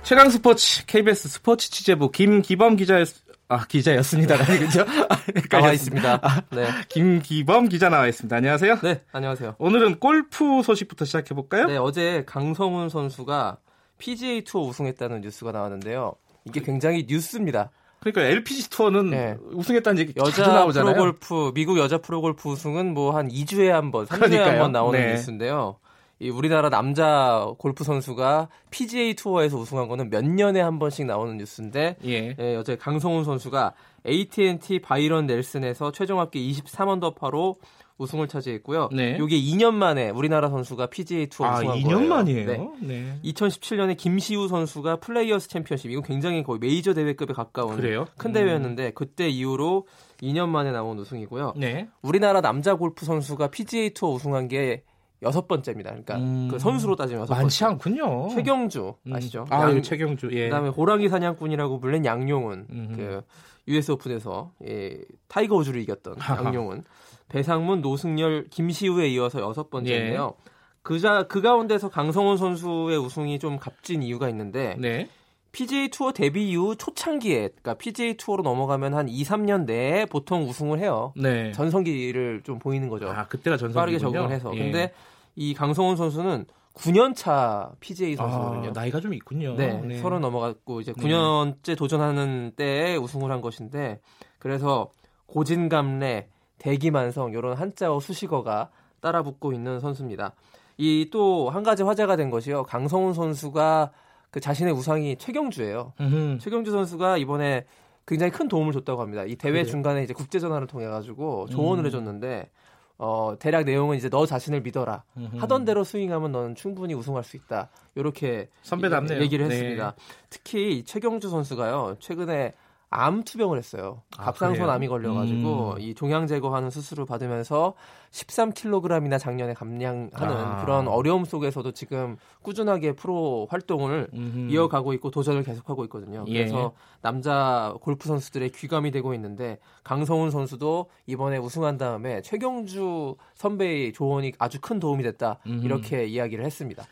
최강 스포츠 KBS 스포츠 취재부 김기범 기자였 아 기자였습니다. 그죠? 나와 있습니다. 아, 네. 김기범 기자 나와 있습니다. 안녕하세요. 네, 안녕하세요. 오늘은 골프 소식부터 시작해 볼까요? 네, 어제 강성훈 선수가 PGA 투어 우승했다는 뉴스가 나왔는데요. 이게 굉장히 뉴스입니다. 그러니까 LPGA 투어는 네. 우승했다는 얘기 여자 나오잖아요. 프로골프 미국 여자 프로골프 우승은 뭐 한 2주에 한 번, 3주에 한 번 나오는 네. 뉴스인데요. 이 우리나라 남자 골프 선수가 PGA 투어에서 우승한 거는 몇 년에 한 번씩 나오는 뉴스인데 예. 예, 어제 강성훈 선수가 AT&T 바이런 넬슨에서 최종 합계 23언더파로 우승을 차지했고요. 네. 이게 2년 만에 우리나라 선수가 PGA 투어 아, 우승한 2년 거예요. 만이에요. 네. 네. 2017년에 김시우 선수가 플레이어스 챔피언십 이건 굉장히 거의 메이저 대회급에 가까운 그래요? 큰 음. 대회였는데 그때 이후로 2년 만에 나온 우승이고요. 네. 우리나라 남자 골프 선수가 PGA 투어 우승한 게 여섯 번째입니다. 그러니까 음, 그 선수로 따지면 여섯 많지 번째. 않군요. 최경주 음. 아시죠? 아, 양, 예, 최경주. 예. 그다음에 호랑이 사냥꾼이라고 불린 양용은 음흠. 그 US 오픈에서 예, 타이거 우즈를 이겼던 하하. 양용은 배상문, 노승열, 김시우에 이어서 여섯 번째인데요. 예. 그자 그 가운데서 강성훈 선수의 우승이 좀 값진 이유가 있는데 네. PGA 투어 데뷔 이후 초창기에 그러니까 PGA 투어로 넘어가면 한 2, 3년 내에 보통 우승을 해요. 네. 전성기를 좀 보이는 거죠. 아, 그때가 전성기 빠르게 적응을 해서. 예. 근데 이 강성훈 선수는 9년 차 PGA 선수거든요. 아, 나이가 좀 있군요. 네, 네. 30 넘어갔고 이제 9년째 도전하는 때에 우승을 한 것인데 그래서 고진감래, 대기만성 이런 한자어 수식어가 따라붙고 있는 선수입니다. 이 또 한 가지 화제가 된 것이요. 강성훈 선수가 그 자신의 우상이 최경주예요. 음흠. 최경주 선수가 이번에 굉장히 큰 도움을 줬다고 합니다. 이 대회 그래요? 중간에 이제 국제 전화를 통해 가지고 조언을 음. 해줬는데 어, 대략 내용은 이제 너 자신을 믿어라. 음흠. 하던 대로 스윙하면 너는 충분히 우승할 수 있다. 이렇게 선배답네요. 얘기를 네. 했습니다. 네. 특히 최경주 선수가요. 최근에 암 투병을 했어요. 아, 갑상선 암이 걸려가지고 음. 이 종양 제거하는 수술을 받으면서 13kg이나 작년에 감량하는 아. 그런 어려움 속에서도 지금 꾸준하게 프로 활동을 음흠. 이어가고 있고 도전을 계속하고 있거든요. 예. 그래서 남자 골프 선수들의 귀감이 되고 있는데 강성훈 선수도 이번에 우승한 다음에 최경주 선배의 조언이 아주 큰 도움이 됐다 음흠. 이렇게 이야기를 했습니다.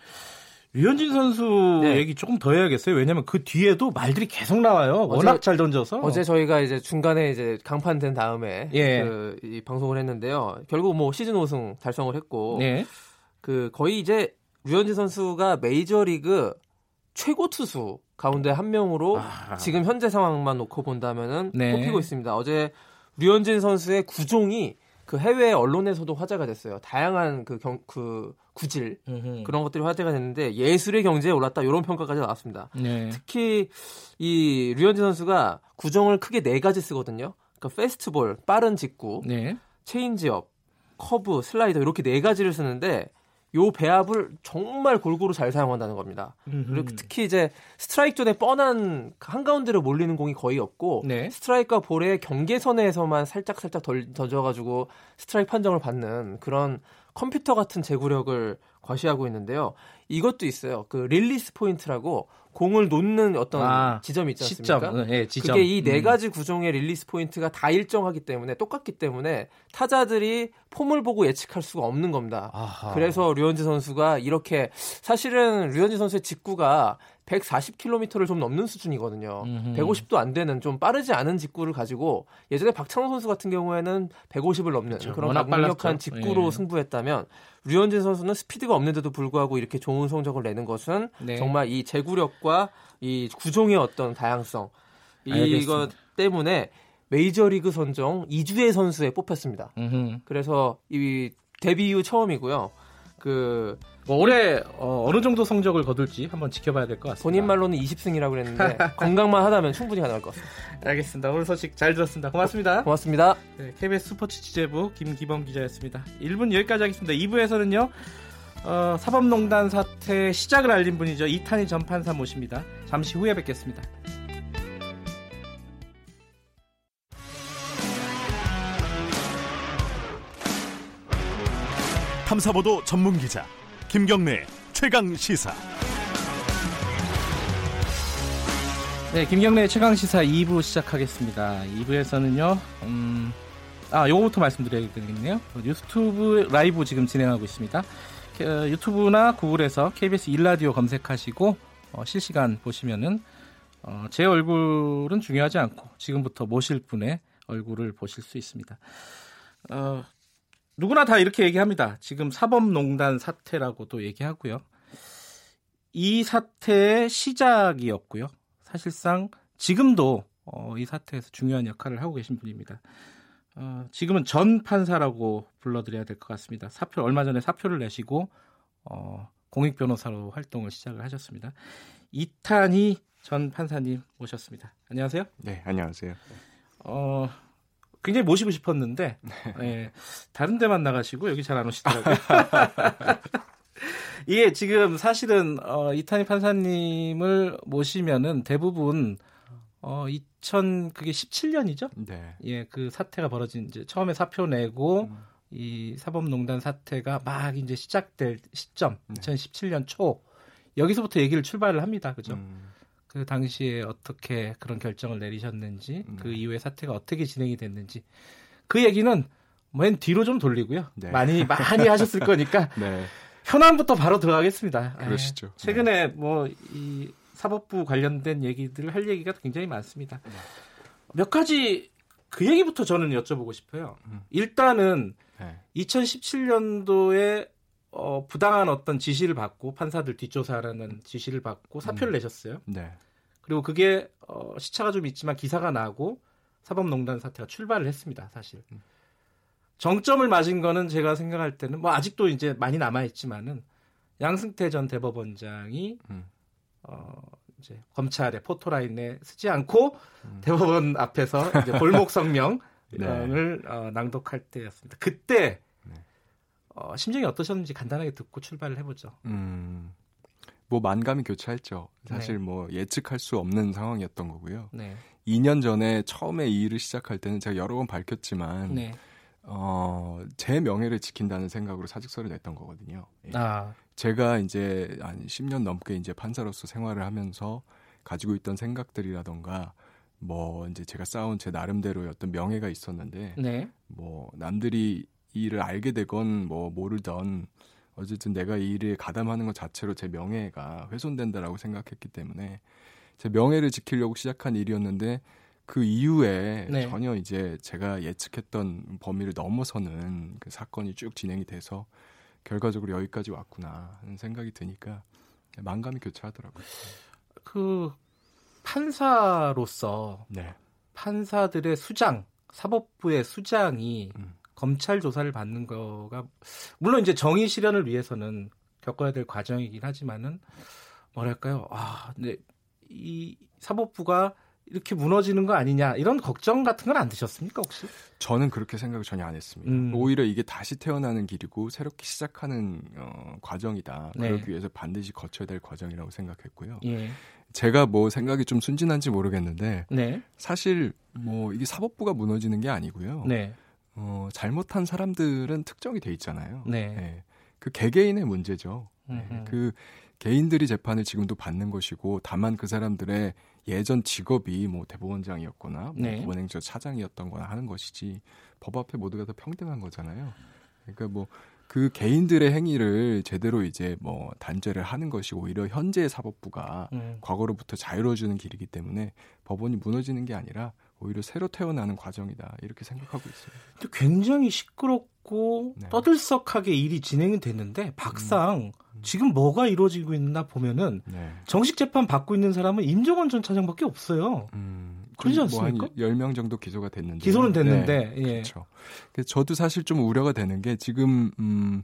류현진 선수 네. 얘기 조금 더 해야겠어요. 왜냐면 그 뒤에도 말들이 계속 나와요. 워낙 어제, 잘 던져서. 어제 저희가 이제 중간에 이제 강판된 다음에 예. 그, 이 방송을 했는데요. 결국 뭐 시즌 우승 달성을 했고 예. 그 거의 이제 류현진 선수가 메이저리그 최고 투수 가운데 한 명으로 아. 지금 현재 상황만 놓고 본다면은 네. 꼽히고 있습니다. 어제 류현진 선수의 구종이 그 해외 언론에서도 화제가 됐어요. 다양한 그, 경, 그 구질 음흠. 그런 것들이 화제가 됐는데 예술의 경지에 올랐다 이런 평가까지 나왔습니다. 네. 특히 이 류현진 선수가 구종을 크게 네 가지 쓰거든요. 그러니까 fastball, 빠른 직구, 네. 체인지업, 커브, 슬라이더 이렇게 네 가지를 쓰는데 요 배합을 정말 골고루 잘 사용한다는 겁니다. 음흠. 그리고 특히 이제 스트라이크 존에 뻔한 한가운데로 몰리는 공이 거의 없고 네. 스트라이크와 볼의 경계선에서만 살짝 살짝 덜 던져가지고 스트라이크 판정을 받는 그런 컴퓨터 같은 제구력을 과시하고 있는데요. 이것도 있어요. 그 release point라고 공을 놓는 어떤 아, 지점이 있지 않습니까? 시점. 네, 지점. 그게 이 네 가지 구종의 release point가 다 일정하기 때문에 똑같기 때문에 타자들이 폼을 보고 예측할 수가 없는 겁니다. 아하. 그래서 류현진 선수가 이렇게 사실은 류현진 선수의 직구가 140km를 좀 넘는 수준이거든요. 음흠. 150도 안 되는 좀 빠르지 않은 직구를 가지고 예전에 박찬호 선수 같은 경우에는 150을 넘는 그렇죠. 그런 강력한 직구로 예. 승부했다면 류현진 선수는 스피드가 없는데도 불구하고 이렇게 좋은 성적을 내는 것은 네. 정말 이 제구력과 이 구종의 어떤 다양성 이것 때문에 메이저리그 선정 2주의 선수에 뽑혔습니다. 음흠. 그래서 이 데뷔 이후 처음이고요. 그 뭐 올해 어, 느 정도 성적을 거둘지 한번 지켜봐야 될 것 같습니다. 본인 말로는 20승이라고 그랬는데 건강만 하다면 충분히 가능할 것 같습니다. 알겠습니다. 오늘 소식 잘 들었습니다. 고맙습니다. 고맙습니다. 네, KBS 스포츠 취재부 김기범 기자였습니다. 1분 여기까지 하겠습니다. 2부에서는요. 어, 사법농단 사태 시작을 알린 분이죠. 이탄희 전 판사 모십니다. 잠시 후에 뵙겠습니다. 탐사보도 전문 기자 김경래 최강 시사. 네, 김경래 최강 시사 2부 시작하겠습니다. 2부에서는요. 음, 아, 요거부터 말씀드려야 되겠네요. 유튜브 라이브 지금 진행하고 있습니다. 어, 유튜브나 구글에서 KBS 일라디오 검색하시고 어, 실시간 보시면은 어, 제 얼굴은 중요하지 않고 지금부터 모실 분의 얼굴을 보실 수 있습니다. 어, 누구나 다 이렇게 얘기합니다. 지금 사법농단 사태라고도 얘기하고요. 이 사태의 시작이었고요. 사실상 지금도 어, 이 사태에서 중요한 역할을 하고 계신 분입니다. 어, 지금은 전 판사라고 불러드려야 될 것 같습니다. 사표 얼마 전에 사표를 내시고 어, 공익 변호사로 활동을 시작을 하셨습니다. 이탄희 전 판사님 모셨습니다. 안녕하세요. 네, 안녕하세요. 어, 굉장히 모시고 싶었는데 네. 예, 다른 데만 나가시고 여기 잘 안 오시더라고요. 이게 지금 사실은 어, 이탄희 판사님을 모시면은 대부분 어, 2000 그게 17년이죠? 네. 예, 그 사태가 벌어진 이제 처음에 사표 내고 음. 이 사법농단 사태가 막 이제 시작될 시점 네. 2017년 초 여기서부터 얘기를 출발을 합니다. 그죠? 음. 그 당시에 어떻게 그런 결정을 내리셨는지 음. 그 이후에 사태가 어떻게 진행이 됐는지 그 얘기는 맨 뒤로 좀 돌리고요. 네. 많이 많이 하셨을 거니까 네. 현안부터 바로 들어가겠습니다. 예. 그러시죠. 네. 최근에 뭐 이 사법부 관련된 얘기들 할 얘기가 굉장히 많습니다. 네. 몇 가지 그 얘기부터 저는 여쭤보고 싶어요. 음. 일단은 2017년도에 어, 부당한 어떤 지시를 받고 판사들 뒷조사하라는 지시를 받고 사표를 음. 내셨어요. 네. 그리고 그게 어, 시차가 좀 있지만 기사가 나고 사법농단 사태가 출발을 했습니다. 사실 음. 정점을 맞은 거는 제가 생각할 때는 뭐 아직도 이제 많이 남아 있지만은 양승태 전 대법원장이 음. 어, 이제 검찰의 포토라인에 쓰지 않고 음. 대법원 앞에서 이제 골목 성명을 네. 어, 낭독할 때였습니다. 그때 어, 심정이 어떠셨는지 간단하게 듣고 출발을 해보죠. 음, 뭐 만감이 교차했죠. 사실 네. 뭐 예측할 수 없는 상황이었던 거고요. 네. 2년 전에 처음에 이 일을 시작할 때는 제가 여러 번 밝혔지만 네. 어, 제 명예를 지킨다는 생각으로 사직서를 냈던 거거든요. 예. 아. 제가 이제 한 10년 넘게 이제 판사로서 생활을 하면서 가지고 있던 생각들이라던가 뭐 이제 제가 쌓은 제 나름대로의 어떤 명예가 있었는데 네. 뭐 남들이 이 일을 알게 되건 뭐 모르던 어쨌든 내가 이 일에 가담하는 것 자체로 제 명예가 훼손된다라고 생각했기 때문에 제 명예를 지키려고 시작한 일이었는데 그 이후에 네. 전혀 이제 제가 예측했던 범위를 넘어서는 그 사건이 쭉 진행이 돼서 결과적으로 여기까지 왔구나 하는 생각이 드니까 만감이 교차하더라고요. 그 판사로서 네. 판사들의 수장, 사법부의 수장이 음. 검찰 조사를 받는 거가 물론 이제 정의 실현을 위해서는 겪어야 될 과정이긴 하지만은 뭐랄까요? 아, 근데 이 사법부가 이렇게 무너지는 거 아니냐 이런 걱정 같은 건 안 드셨습니까 혹시? 저는 그렇게 생각을 전혀 안 했습니다. 음. 오히려 이게 다시 태어나는 길이고 새롭게 시작하는 어, 과정이다. 네. 그러기 위해서 반드시 거쳐야 될 과정이라고 생각했고요. 예. 제가 뭐 생각이 좀 순진한지 모르겠는데 네. 사실 뭐 이게 사법부가 무너지는 게 아니고요. 네. 어, 잘못한 사람들은 특정이 돼 있잖아요. 네. 네. 그 개개인의 문제죠. 네. 그 개인들이 재판을 지금도 받는 것이고 다만 그 사람들의 예전 직업이 뭐 대법원장이었거나 뭐 네. 법원행정 차장이었던거나 하는 것이지 법 앞에 모두가 다 평등한 거잖아요. 그러니까 뭐 그 개인들의 행위를 제대로 이제 뭐 단죄를 하는 것이 오히려 현재의 사법부가 음. 과거로부터 자유로워지는 길이기 때문에 법원이 무너지는 게 아니라 오히려 새로 태어나는 과정이다 이렇게 생각하고 있습니다. 굉장히 시끄럽고 네. 떠들썩하게 일이 진행이 됐는데 박상 음. 지금 뭐가 이루어지고 있나 보면은 네. 정식 재판 받고 있는 사람은 임종원 전 차장밖에 없어요. 음, 그러지 않습니까? 뭐 10명 정도 기소가 됐는데. 기소는 됐는데. 네, 예. 그렇죠. 저도 사실 좀 우려가 되는 게 지금 음,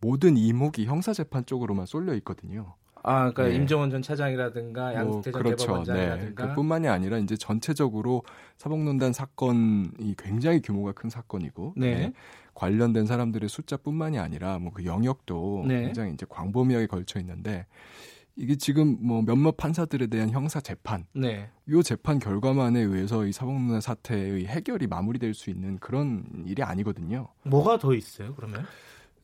모든 이목이 형사 재판 쪽으로만 쏠려 있거든요. 아, 그러니까 네. 임종원 전 차장이라든가 뭐 양승태 전 그렇죠. 대법원장이라든가 네. 그뿐만이 아니라 이제 전체적으로 사법농단 사건이 굉장히 규모가 큰 사건이고 네. 네. 관련된 사람들의 숫자뿐만이 아니라 뭐 그 영역도 네. 굉장히 이제 광범위하게 걸쳐 있는데 이게 지금 뭐 몇몇 판사들에 대한 형사 재판, 네. 요 재판 결과만에 의해서 이 사법농단 사태의 해결이 마무리될 수 있는 그런 일이 아니거든요. 뭐가 더 있어요, 그러면?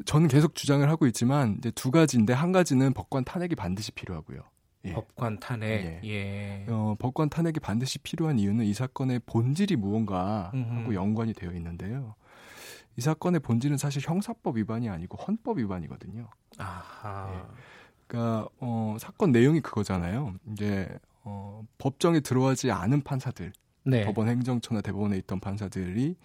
저는 계속 주장을 하고 있지만 이제 두 가지인데 한 가지는 법관 탄핵이 반드시 필요하고요. 예. 법관 탄핵. 예. 예. 어, 법관 탄핵이 반드시 필요한 이유는 이 사건의 본질이 무언가 하고 연관이 되어 있는데요. 이 사건의 본질은 사실 형사법 위반이 아니고 헌법 위반이거든요. 아하. 예. 그러니까 어, 사건 내용이 그거잖아요. 이제 어, 법정에 들어가지 않은 판사들, 네. 법원 행정처나 대법원에 있던 판사들이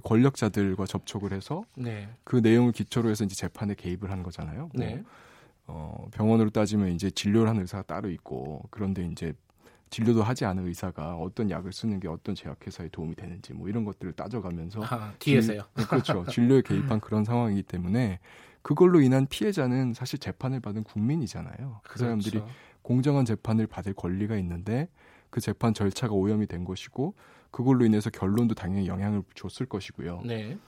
권력자들과 접촉을 해서 네. 그 내용을 기초로 해서 이제 재판에 개입을 한 거잖아요. 뭐, 네. 어, 병원으로 따지면 이제 진료를 하는 의사가 따로 있고 그런데 이제 진료도 하지 않은 의사가 어떤 약을 쓰는 게 어떤 제약회사에 도움이 되는지 뭐 이런 것들을 따져가면서 아, 뒤에서요. 진, 그렇죠. 진료에 개입한 그런 상황이기 때문에 그걸로 인한 피해자는 사실 재판을 받은 국민이잖아요. 그 그렇죠. 사람들이 공정한 재판을 받을 권리가 있는데 그 재판 절차가 오염이 된 것이고 그걸로 인해서 결론도 당연히 영향을 줬을 것이고요. 네.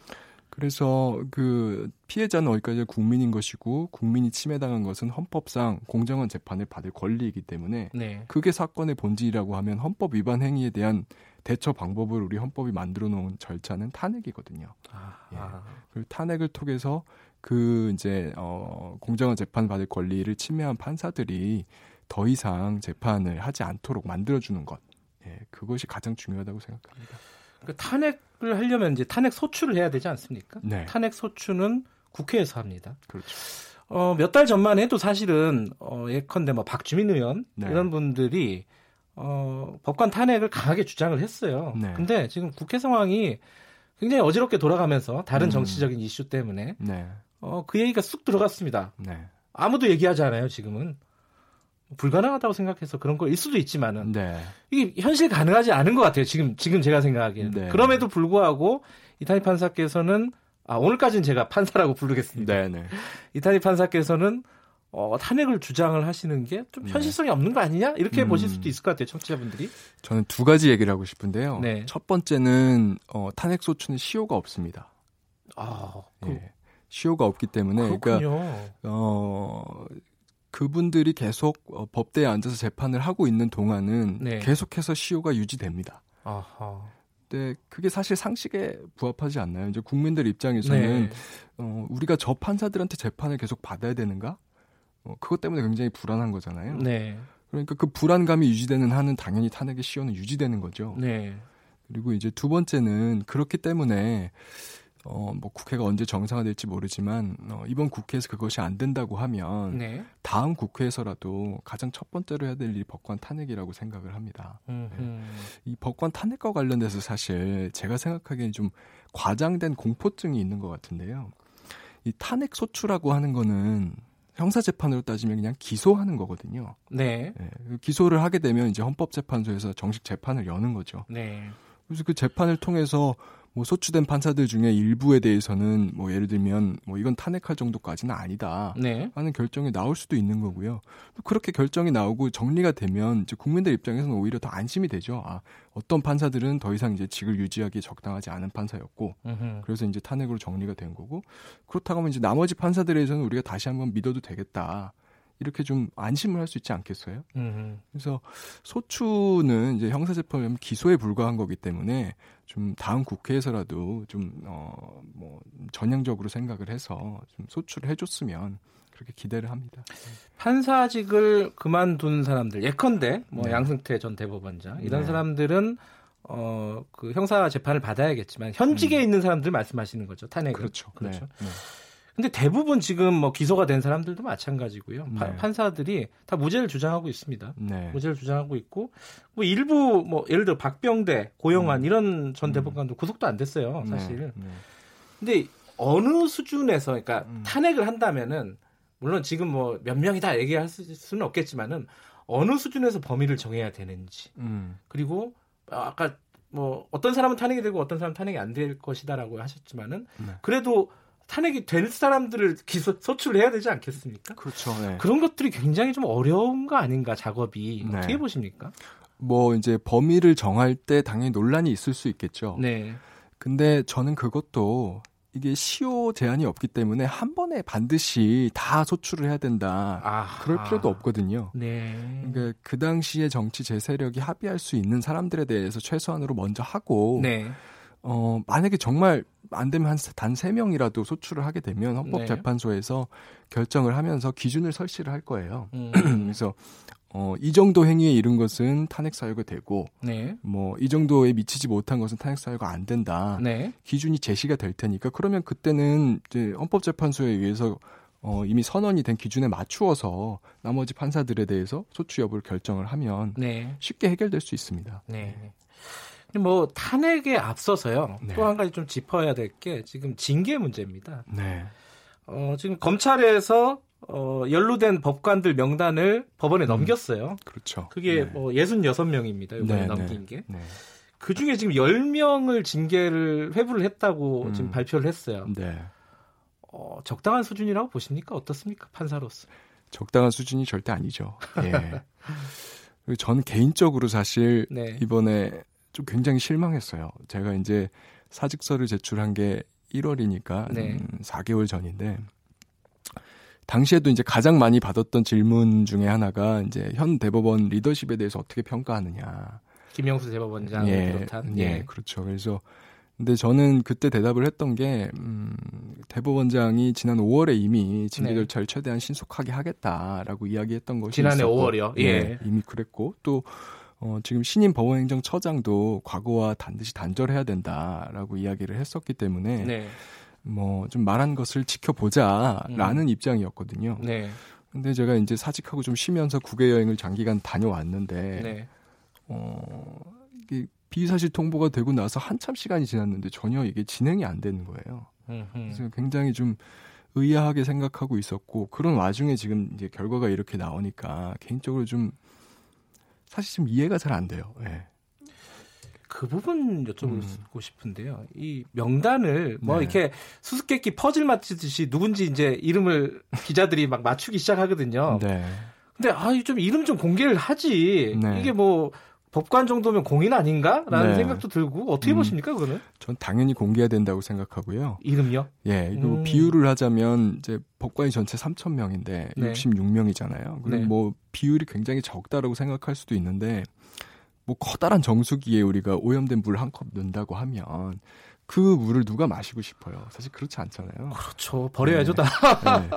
그래서 그 피해자는 어디까지 국민인 것이고 국민이 침해당한 것은 헌법상 공정한 재판을 받을 권리이기 때문에 네. 그게 사건의 본질이라고 하면 헌법 위반 행위에 대한 대처 방법을 우리 헌법이 만들어 놓은 절차는 탄핵이거든요. 아, 예. 그 탄핵을 통해서 그 이제 어 공정한 재판 받을 권리를 침해한 판사들이 더 이상 재판을 하지 않도록 만들어 주는 것. 예, 그것이 가장 중요하다고 생각합니다. 그 탄핵을 하려면 이제 탄핵 소추를 해야 되지 않습니까? 네. 탄핵 소추는 국회에서 합니다. 그렇죠. 어, 몇 달 전만 해도 사실은 어, 예컨대 뭐 박주민 의원 네. 이런 분들이 어, 법관 탄핵을 강하게 주장을 했어요. 네. 근데 지금 국회 상황이 굉장히 어지럽게 돌아가면서 다른 음. 정치적인 이슈 때문에 네. 어, 그 얘기가 쑥 들어갔습니다. 네. 아무도 얘기하지 않아요, 지금은. 불가능하다고 생각해서 그런 거일 수도 있지만은 네. 이게 현실 가능하지 않은 것 같아요. 지금 지금 제가 생각하기에는 네. 그럼에도 불구하고 이탄희 판사께서는 아 오늘까지는 제가 판사라고 부르겠습니다. 네, 네. 이탄희 판사께서는 어, 탄핵을 주장을 하시는 게좀 네. 현실성이 없는 거 아니냐 이렇게 음. 보실 수도 있을 것 같아요, 청취자분들이. 저는 두 가지 얘기를 하고 싶은데요. 네. 첫 번째는 어, 탄핵 소추는 시효가 없습니다. 아, 그... 예. 시효가 없기 때문에 그러니까, 그렇군요. 그러니까 어 그분들이 계속 어, 법대에 앉아서 재판을 하고 있는 동안은 네. 계속해서 시효가 유지됩니다. 아하. 근데 그게 사실 상식에 부합하지 않나요? 이제 국민들 입장에서는 네. 어, 우리가 저 판사들한테 재판을 계속 받아야 되는가? 어, 그것 때문에 굉장히 불안한 거잖아요. 네. 그러니까 그 불안감이 유지되는 한은 당연히 탄핵의 시효는 유지되는 거죠. 네. 그리고 이제 두 번째는 그렇기 때문에 어, 뭐 국회가 언제 정상화될지 모르지만 어, 이번 국회에서 그것이 안 된다고 하면 네. 다음 국회에서라도 가장 첫 번째로 해야 될 일이 법관 탄핵이라고 생각을 합니다. 네. 이 법관 탄핵과 관련돼서 사실 제가 생각하기엔 좀 과장된 공포증이 있는 것 같은데요. 이 탄핵 소추라고 하는 거는 형사 재판으로 따지면 그냥 기소하는 거거든요. 네. 네. 기소를 하게 되면 이제 헌법재판소에서 정식 재판을 여는 거죠. 네. 그래서 그 재판을 통해서 뭐 소추된 판사들 중에 일부에 대해서는 뭐 예를 들면 뭐 이건 탄핵할 정도까지는 아니다 네. 하는 결정이 나올 수도 있는 거고요. 그렇게 결정이 나오고 정리가 되면 이제 국민들 입장에서는 오히려 더 안심이 되죠. 아 어떤 판사들은 더 이상 이제 직을 유지하기 적당하지 않은 판사였고 으흠. 그래서 이제 탄핵으로 정리가 된 거고 그렇다고 하면 이제 나머지 판사들에서는 우리가 다시 한번 믿어도 되겠다. 이렇게 좀 안심을 할 수 있지 않겠어요? 음흠. 그래서 소추는 이제 형사재판을 기소에 불과한 거기 때문에 좀 다음 국회에서라도 좀, 어, 뭐, 전향적으로 생각을 해서 좀 소추를 해줬으면 그렇게 기대를 합니다. 판사직을 그만둔 사람들, 예컨대, 뭐, 네. 양승태 전 대법원장, 이런 네. 사람들은 어, 그 형사 재판을 받아야겠지만 현직에 음. 있는 사람들 말씀하시는 거죠. 탄핵. 그렇죠. 그렇죠. 네. 네. 근데 대부분 지금 뭐 기소가 된 사람들도 마찬가지고요. 네. 판사들이 다 무죄를 주장하고 있습니다. 네. 무죄를 주장하고 있고 뭐 일부 뭐 예를 들어 박병대, 고영환 음. 이런 전 음. 대법관도 음. 구속도 안 됐어요, 네. 사실. 네. 근데 어느 수준에서 그러니까 음. 탄핵을 한다면은 물론 지금 뭐 몇 명이 다 얘기할 수는 없겠지만은 어느 수준에서 범위를 정해야 되는지 음. 그리고 아까 뭐 어떤 사람은 탄핵이 되고 어떤 사람은 탄핵이 안 될 것이다라고 하셨지만은 네. 그래도 탄핵이 될 사람들을 기소 소출해야 되지 않겠습니까? 그렇죠. 네. 그런 것들이 굉장히 좀 어려운 거 아닌가 작업이 네. 어떻게 보십니까? 뭐 이제 범위를 정할 때 당연히 논란이 있을 수 있겠죠. 네. 근데 저는 그것도 이게 시효 제한이 없기 때문에 한 번에 반드시 다 소출을 해야 된다. 아, 그럴 필요도 없거든요. 네. 그러니까 그 당시에 정치 제세력이 합의할 수 있는 사람들에 대해서 최소한으로 먼저 하고 네. 어, 만약에 정말 안 되면 한 단 세명이라도 소출을 하게 되면 헌법재판소에서 네. 결정을 하면서 기준을 설치를 할 거예요. 음. 그래서 어, 이 정도 행위에 이른 것은 탄핵 사유가 되고, 네. 뭐, 이 정도에 미치지 못한 것은 탄핵 사유가 안 된다. 네. 기준이 제시가 될 테니까, 그러면 그때는 이제 헌법재판소에 의해서 어, 이미 선언이 된 기준에 맞추어서 나머지 판사들에 대해서 소추 여부를 결정을 하면 네. 쉽게 해결될 수 있습니다. 네. 뭐 탄핵에 앞서서요. 네. 또한 가지 좀 짚어야 될 게 지금 징계 문제입니다. 네. 어, 지금 검찰에서 어, 연루된 법관들 명단을 법원에 음, 넘겼어요. 그렇죠. 그게 네. 뭐 66명입니다. 이번에 네, 넘긴 네. 게. 네. 그 중에 지금 10명을 징계를 회부를 했다고 음. 지금 발표를 했어요. 네. 어, 적당한 수준이라고 보십니까? 어떻습니까? 판사로서. 적당한 수준이 절대 아니죠. 예. 저는 개인적으로 사실 네. 이번에 좀 굉장히 실망했어요. 제가 이제 사직서를 제출한 게 1월이니까 네. 음, 4개월 전인데 당시에도 이제 가장 많이 받았던 질문 중에 하나가 이제 현 대법원 리더십에 대해서 어떻게 평가하느냐. 김영수 대법원장 예, 비롯한. 예, 예, 그렇죠. 그래서 근데 저는 그때 대답을 했던 게 음, 대법원장이 지난 5월에 이미 징계 네. 절차를 최대한 신속하게 하겠다라고 이야기했던 것이 지난해 있었고, 5월이요. 예. 예. 이미 그랬고 또 어, 지금 신임 법원행정처장도 과거와 반드시 단절해야 된다라고 이야기를 했었기 때문에 네. 뭐좀 말한 것을 지켜보자라는 음. 입장이었거든요. 네. 근데 제가 이제 사직하고 좀 쉬면서 국외 여행을 장기간 다녀왔는데 네. 어 이게 비사실 통보가 되고 나서 한참 시간이 지났는데 전혀 이게 진행이 안 되는 거예요. 그래서 굉장히 좀 의아하게 생각하고 있었고 그런 와중에 지금 이제 결과가 이렇게 나오니까 개인적으로 좀 사실 좀 이해가 잘 안 돼요. 네. 그 부분 여쭤보고 음. 싶은데요. 이 명단을 뭐 네. 이렇게 수수께끼 퍼즐 맞추듯이 누군지 이제 이름을 기자들이 막 맞추기 시작하거든요. 네. 근데 아 좀 이름 좀 공개를 하지. 네. 이게 뭐 법관 정도면 공인 아닌가라는 네. 생각도 들고 어떻게 음, 보십니까 그거는? 전 당연히 공개해야 된다고 생각하고요. 이름요? 예. 그리고 음. 비율을 하자면 이제 법관이 전체 3천 명인데 네. 66명이잖아요. 그럼 네. 뭐 비율이 굉장히 적다라고 생각할 수도 있는데 뭐 커다란 정수기에 우리가 오염된 물 한 컵 넣는다고 하면 그 물을 누가 마시고 싶어요? 사실 그렇지 않잖아요. 그렇죠. 버려야죠, 네. 다. 네.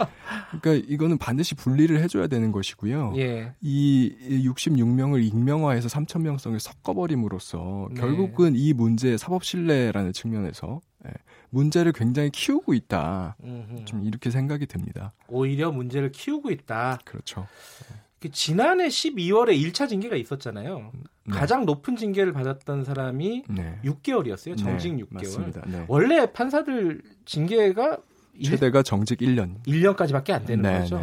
그러니까 이거는 반드시 분리를 해줘야 되는 것이고요. 예. 이 66명을 익명화해서 3천 명성을 섞어버림으로써 네. 결국은 이 문제 사법 신뢰라는 측면에서 예, 문제를 굉장히 키우고 있다. 음흠. 좀 이렇게 생각이 듭니다. 오히려 문제를 키우고 있다. 그렇죠. 그 지난해 12월에 1차 징계가 있었잖아요. 네. 가장 높은 징계를 받았던 사람이 네. 6개월이었어요. 정직 네, 6개월. 네. 원래 판사들 징계가 최대가 정직 1년. 1년까지밖에 안 되는 네, 거죠.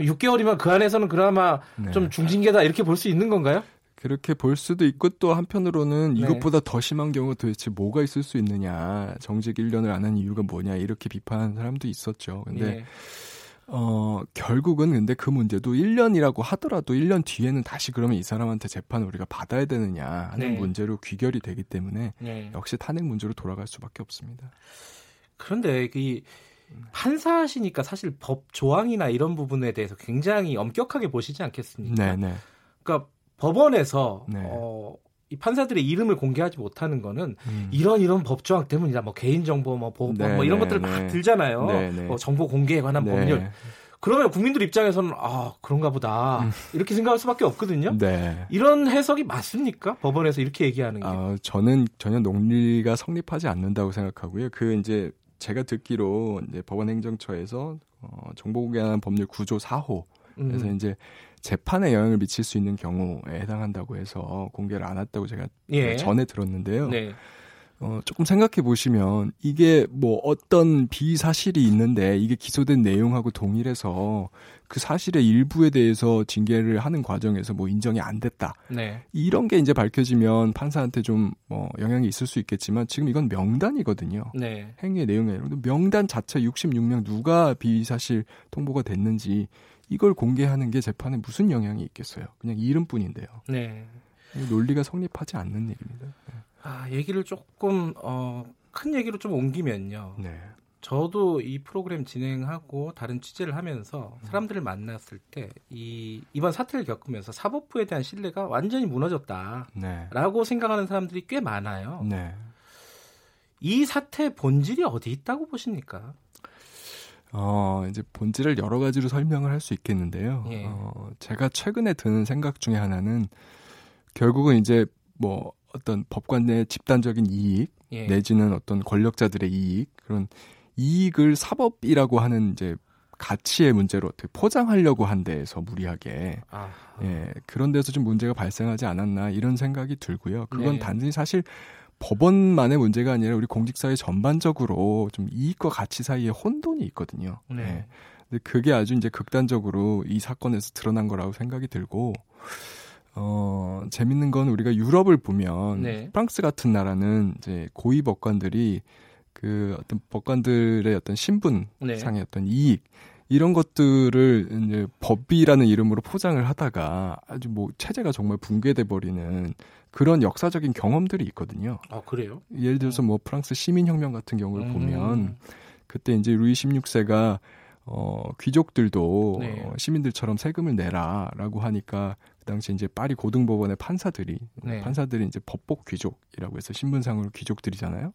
6개월이면 그 안에서는 그나마 좀 중징계다 이렇게 볼 수 있는 건가요? 그렇게 볼 수도 있고 또 한편으로는 네. 이것보다 더 심한 경우 도대체 뭐가 있을 수 있느냐. 정직 1년을 안 한 이유가 뭐냐. 이렇게 비판하는 사람도 있었죠. 근데 네. 어, 결국은 근데 그 문제도 1년이라고 하더라도 1년 뒤에는 다시 그러면 이 사람한테 재판을 우리가 받아야 되느냐 하는 네. 문제로 귀결이 되기 때문에 네. 역시 탄핵 문제로 돌아갈 수밖에 없습니다. 그런데 이 판사시니까 사실 법 조항이나 이런 부분에 대해서 굉장히 엄격하게 보시지 않겠습니까? 네, 네. 그러니까 법원에서 네. 어, 이 판사들의 이름을 공개하지 못하는 거는 음. 이런 이런 법조항 때문이다. 뭐 개인정보, 뭐 보호법, 네, 뭐 이런 네, 것들 막 네. 들잖아요. 네, 네. 뭐 정보 공개에 관한 네. 법률. 그러면 국민들 입장에서는 아 그런가 보다 음. 이렇게 생각할 수밖에 없거든요. 이런 해석이 맞습니까? 법원에서 이렇게 얘기하는 게? 아, 저는 전혀 논리가 성립하지 않는다고 생각하고요. 그 이제 제가 듣기로 이제 법원 행정처에서 어, 정보 공개하는 법률 구조 4호 그래서 음. 이제 재판에 영향을 미칠 수 있는 경우에 해당한다고 해서 공개를 안 했다고 제가 예. 전에 들었는데요. 네. 어, 조금 생각해 보시면 이게 뭐 어떤 비사실이 있는데 이게 기소된 내용하고 동일해서 그 사실의 일부에 대해서 징계를 하는 과정에서 뭐 인정이 안 됐다. 네. 이런 게 이제 밝혀지면 판사한테 좀 뭐 영향이 있을 수 있겠지만 지금 이건 명단이거든요. 네. 행위의 내용이 아니라 명단 자체 66명 누가 비사실 통보가 됐는지 이걸 공개하는 게 재판에 무슨 영향이 있겠어요? 그냥 이름뿐인데요. 네. 논리가 성립하지 않는 얘기입니다. 네. 아, 얘기를 조금 어, 큰 얘기로 좀 옮기면요. 네. 저도 이 프로그램 진행하고 다른 취재를 하면서 사람들을 만났을 때 이 이번 사태를 겪으면서 사법부에 대한 신뢰가 완전히 무너졌다라고 네. 생각하는 사람들이 꽤 많아요. 네. 이 사태의 본질이 어디 있다고 보십니까? 어, 이제 본질을 여러 가지로 설명을 할 수 있겠는데요. 예. 어, 제가 최근에 드는 생각 중에 하나는 결국은 이제 뭐 어떤 법관의 집단적인 이익 예. 내지는 어떤 권력자들의 이익 그런 이익을 사법이라고 하는 이제 가치의 문제로 어떻게 포장하려고 한 데에서 무리하게 아. 예 그런 데서 좀 문제가 발생하지 않았나 이런 생각이 들고요. 그건 네. 단순히 사실 법원만의 문제가 아니라 우리 공직사회 전반적으로 좀 이익과 가치 사이에 혼돈이 있거든요. 네. 네. 근데 그게 아주 이제 극단적으로 이 사건에서 드러난 거라고 생각이 들고 어 재밌는 건 우리가 유럽을 보면 네. 프랑스 같은 나라는 이제 고위 법관들이 그 어떤 법관들의 어떤 신분상의 네. 어떤 이익 이런 것들을 이제 법이라는 이름으로 포장을 하다가 아주 뭐 체제가 정말 붕괴돼 버리는 그런 역사적인 경험들이 있거든요. 아 그래요? 예를 들어서 뭐 프랑스 시민혁명 같은 경우를 음. 보면 그때 이제 루이 16세가 어 귀족들도 네. 어, 시민들처럼 세금을 내라라고 하니까 그 당시 이제 파리 고등법원의 판사들이 네. 판사들이 이제 법복 귀족이라고 해서 신분상으로 귀족들이잖아요.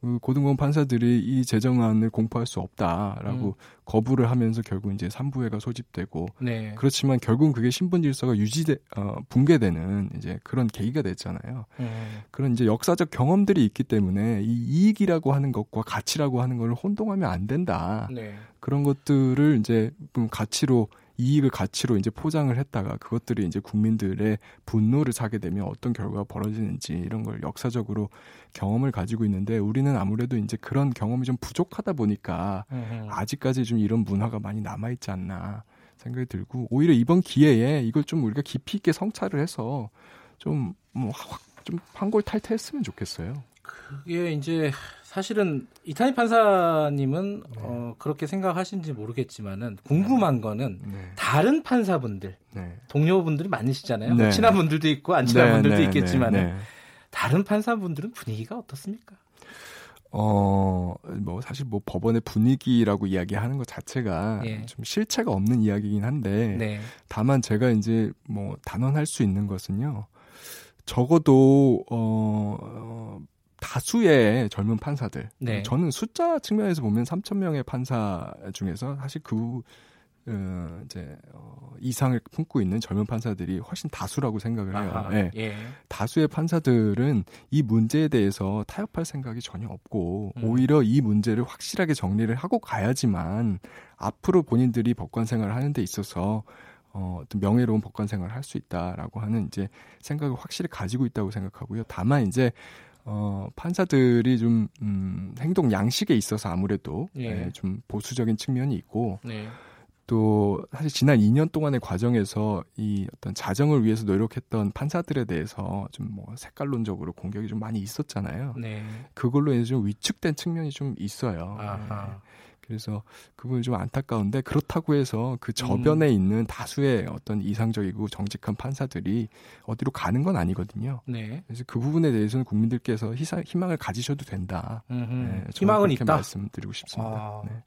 그 고등법원 판사들이 이 재정안을 공포할 수 없다라고 음. 거부를 하면서 결국 이제 삼부회가 소집되고 네. 그렇지만 결국은 그게 신분 질서가 유지돼 어, 붕괴되는 이제 그런 계기가 됐잖아요. 음. 그런 이제 역사적 경험들이 있기 때문에 이 이익이라고 하는 것과 가치라고 하는 걸 혼동하면 안 된다. 네. 그런 것들을 이제 가치로 이익을 가치로 이제 포장을 했다가 그것들이 이제 국민들의 분노를 사게 되면 어떤 결과가 벌어지는지 이런 걸 역사적으로 경험을 가지고 있는데 우리는 아무래도 이제 그런 경험이 좀 부족하다 보니까 아직까지 좀 이런 문화가 많이 남아 있지 않나 생각이 들고 오히려 이번 기회에 이걸 좀 우리가 깊이 있게 성찰을 해서 좀좀 뭐좀 황골 탈퇴했으면 좋겠어요. 그게 이제 사실은 이탄희 판사님은 네. 어, 그렇게 생각하신지 모르겠지만은 궁금한 거는 네. 다른 판사분들 네. 동료분들이 많으시잖아요. 뭐 네. 친한 분들도 있고 안 친한 네, 분들도 네, 있겠지만은 다른 판사분들은 분위기가 어떻습니까? 어, 뭐, 사실 뭐 법원의 분위기라고 이야기하는 것 자체가 예. 좀 실체가 없는 이야기긴 한데, 다만 제가 이제 뭐 단언할 수 있는 것은요, 적어도, 어, 어 다수의 젊은 판사들. 네. 저는 숫자 측면에서 보면 3천 명의 판사 중에서 사실 그 어, 이제 어, 이상을 품고 있는 젊은 판사들이 훨씬 다수라고 생각을 해요. 아하, 네. 예. 다수의 판사들은 이 문제에 대해서 타협할 생각이 전혀 없고 음. 오히려 이 문제를 확실하게 정리를 하고 가야지만 앞으로 본인들이 법관 생활을 하는 데 있어서 어, 어떤 명예로운 법관 생활을 할 수 있다라고 하는 이제 생각을 확실히 가지고 있다고 생각하고요. 다만 이제 어, 판사들이 좀, 음, 행동 양식에 있어서 아무래도, 예. 네, 좀 보수적인 측면이 있고, 네. 또 사실 지난 2년 동안의 과정에서 이 어떤 자정을 위해서 노력했던 판사들에 대해서 좀 뭐 색깔론적으로 공격이 좀 많이 있었잖아요. 네. 그걸로 인해서 좀 위축된 측면이 좀 있어요. 아하. 네. 그래서 그분이 좀 안타까운데 그렇다고 해서 그 저변에 음. 있는 다수의 어떤 이상적이고 정직한 판사들이 어디로 가는 건 아니거든요. 네. 그래서 그 부분에 대해서는 국민들께서 희사, 희망을 가지셔도 된다. 네, 희망은 있다. 말씀드리고 싶습니다. 아, 네.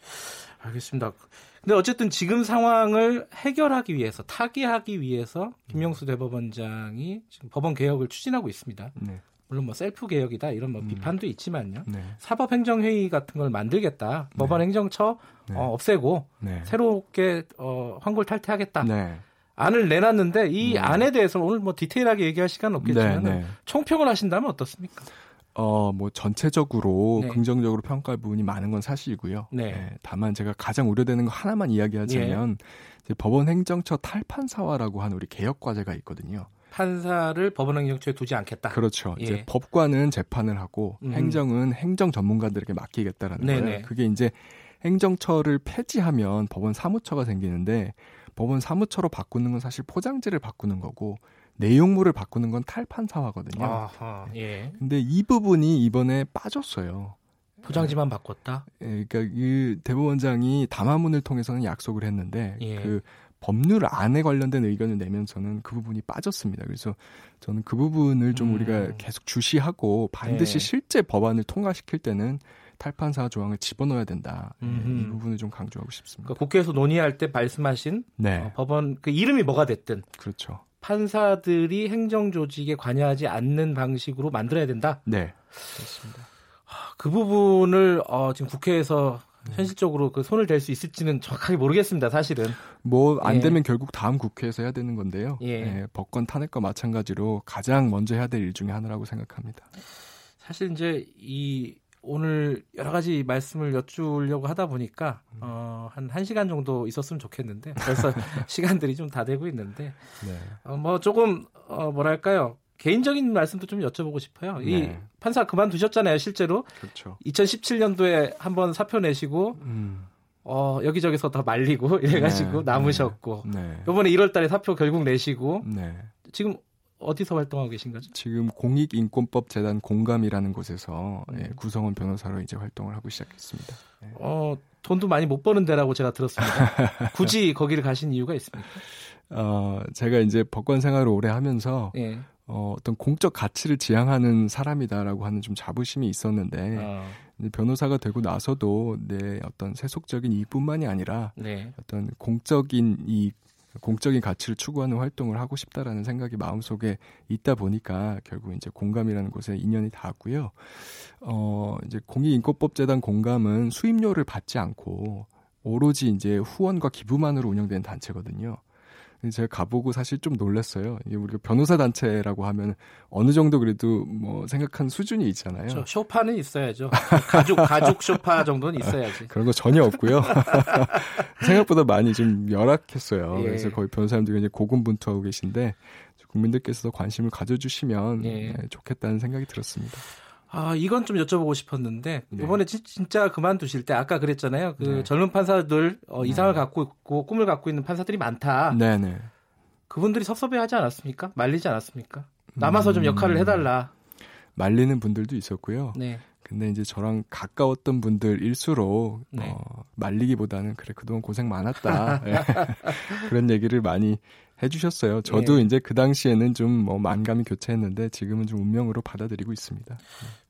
알겠습니다. 근데 어쨌든 지금 상황을 해결하기 위해서 타개하기 위해서 김영수 대법원장이 지금 법원 개혁을 추진하고 있습니다. 네. 물론 뭐 셀프 개혁이다 이런 뭐 음. 비판도 있지만요. 네. 사법행정회의 같은 걸 만들겠다. 네. 법원행정처 네. 어, 없애고 네. 새롭게 어, 환골 탈퇴하겠다. 네. 안을 내놨는데 이 네. 안에 대해서 오늘 뭐 디테일하게 얘기할 시간은 없겠지만 총평을 하신다면 어떻습니까? 어, 뭐 전체적으로 긍정적으로 평가할 부분이 많은 건 사실이고요. 네. 다만 제가 가장 우려되는 거 하나만 이야기하자면 예. 법원 행정처 탈판사화라고 하는 우리 개혁 과제가 있거든요. 판사를 법원 행정처에 두지 않겠다. 그렇죠. 예. 이제 법관은 재판을 하고 음. 행정은 행정 전문가들에게 맡기겠다라는 네네. 거예요. 그게 이제 행정처를 폐지하면 법원 사무처가 생기는데 법원 사무처로 바꾸는 건 사실 포장지를 바꾸는 거고 내용물을 바꾸는 건 탈판사화거든요. 아하, 예. 근데 이 부분이 이번에 빠졌어요. 포장지만 바꿨다? 예, 그러니까 이 대법원장이 담화문을 통해서는 약속을 했는데 예. 그 법률 안에 관련된 의견을 내면서는 그 부분이 빠졌습니다. 그래서 저는 그 부분을 좀 음. 우리가 계속 주시하고 반드시 네. 실제 법안을 통과시킬 때는 탈판사 조항을 집어넣어야 된다. 음흠. 이 부분을 좀 강조하고 싶습니다. 그러니까 국회에서 논의할 때 말씀하신 네. 어, 법원 그 이름이 뭐가 됐든 그렇죠. 판사들이 행정 조직에 관여하지 않는 방식으로 만들어야 된다. 네, 그렇습니다. 그 부분을 어, 지금 국회에서 네. 현실적으로 그 손을 댈 수 있을지는 정확하게 모르겠습니다. 사실은 뭐안 예. 되면 결국 다음 국회에서 해야 되는 건데요. 예. 예, 법권 탄핵과 마찬가지로 가장 먼저 해야 될 일 중에 하나라고 생각합니다. 사실 이제 이 오늘 여러 가지 말씀을 여쭈려고 하다 보니까 음. 어, 한 1시간 정도 있었으면 좋겠는데 벌써 시간들이 좀 다 되고 있는데 네. 어, 뭐 조금 어, 뭐랄까요 개인적인 말씀도 좀 여쭤보고 싶어요. 네. 이 판사 그만두셨잖아요, 실제로. 그렇죠. 2017년도에 한번 사표 내시고 음. 어, 여기저기서 다 말리고 이래가지고 네. 남으셨고 네. 이번에 1월달에 사표 결국 내시고 네. 지금 어디서 활동하고 계신 거죠? 지금 공익인권법 재단 공감이라는 곳에서 음. 예, 구성원 변호사로 이제 활동을 하고 시작했습니다. 예. 어, 돈도 많이 못 버는 데라고 제가 들었습니다. 굳이 거기를 가신 이유가 있습니까? 어, 제가 이제 법관 생활을 오래 하면서 예. 어, 어떤 공적 가치를 지향하는 사람이다라고 하는 좀 자부심이 있었는데 어. 변호사가 되고 나서도 내 어떤 세속적인 이익뿐만이 아니라 네. 어떤 공적인 이 공적인 가치를 추구하는 활동을 하고 싶다라는 생각이 마음속에 있다 보니까 결국 이제 공감이라는 곳에 인연이 닿았고요. 어, 이제 공익인권법재단 공감은 수임료를 받지 않고 오로지 이제 후원과 기부만으로 운영되는 단체거든요. 제가 가보고 사실 좀 놀랐어요. 이게 우리가 변호사 단체라고 하면 어느 정도 그래도 뭐 생각한 수준이 있잖아요. 저 쇼파는 있어야죠. 가족 가족 쇼파 정도는 있어야지. 그런 거 전혀 없고요. 생각보다 많이 좀 열악했어요. 예. 그래서 거의 변호사님들이 굉장히 고군분투하고 계신데 국민들께서 관심을 가져주시면 예. 네, 좋겠다는 생각이 들었습니다. 아, 이건 좀 여쭤보고 싶었는데 네. 이번에 지, 진짜 그만두실 때 아까 그랬잖아요. 그 네. 젊은 판사들 어, 네. 이상을 네. 갖고 있고 꿈을 갖고 있는 판사들이 많다. 네, 네. 그분들이 섭섭해하지 않았습니까? 말리지 않았습니까? 남아서 음... 좀 역할을 해달라. 말리는 분들도 있었고요. 네. 근데 이제 저랑 가까웠던 분들일수록 네. 어, 말리기보다는 그래 그동안 고생 많았다 네. 그런 얘기를 많이 해주셨어요. 저도 예. 이제 그 당시에는 좀 뭐 만감이 교차했는데 지금은 좀 운명으로 받아들이고 있습니다.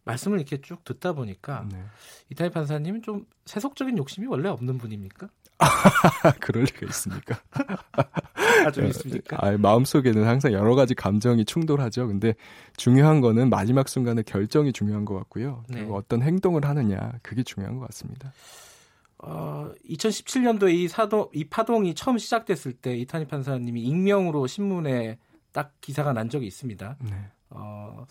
말씀을 이렇게 쭉 듣다 보니까 네. 이탈리 판사님은 좀 세속적인 욕심이 원래 없는 분입니까? 그럴 리가 있습니까? 아, 좀 있습니까? 아, 마음 속에는 항상 여러 가지 감정이 충돌하죠. 근데 중요한 거는 마지막 순간에 결정이 중요한 것 같고요. 네. 그리고 어떤 행동을 하느냐, 그게 중요한 것 같습니다. 어, 2017년도에 이 사동, 이 파동이 처음 시작됐을 때 이탄희 판사님이 익명으로 신문에 딱 기사가 난 적이 있습니다. 네. 어,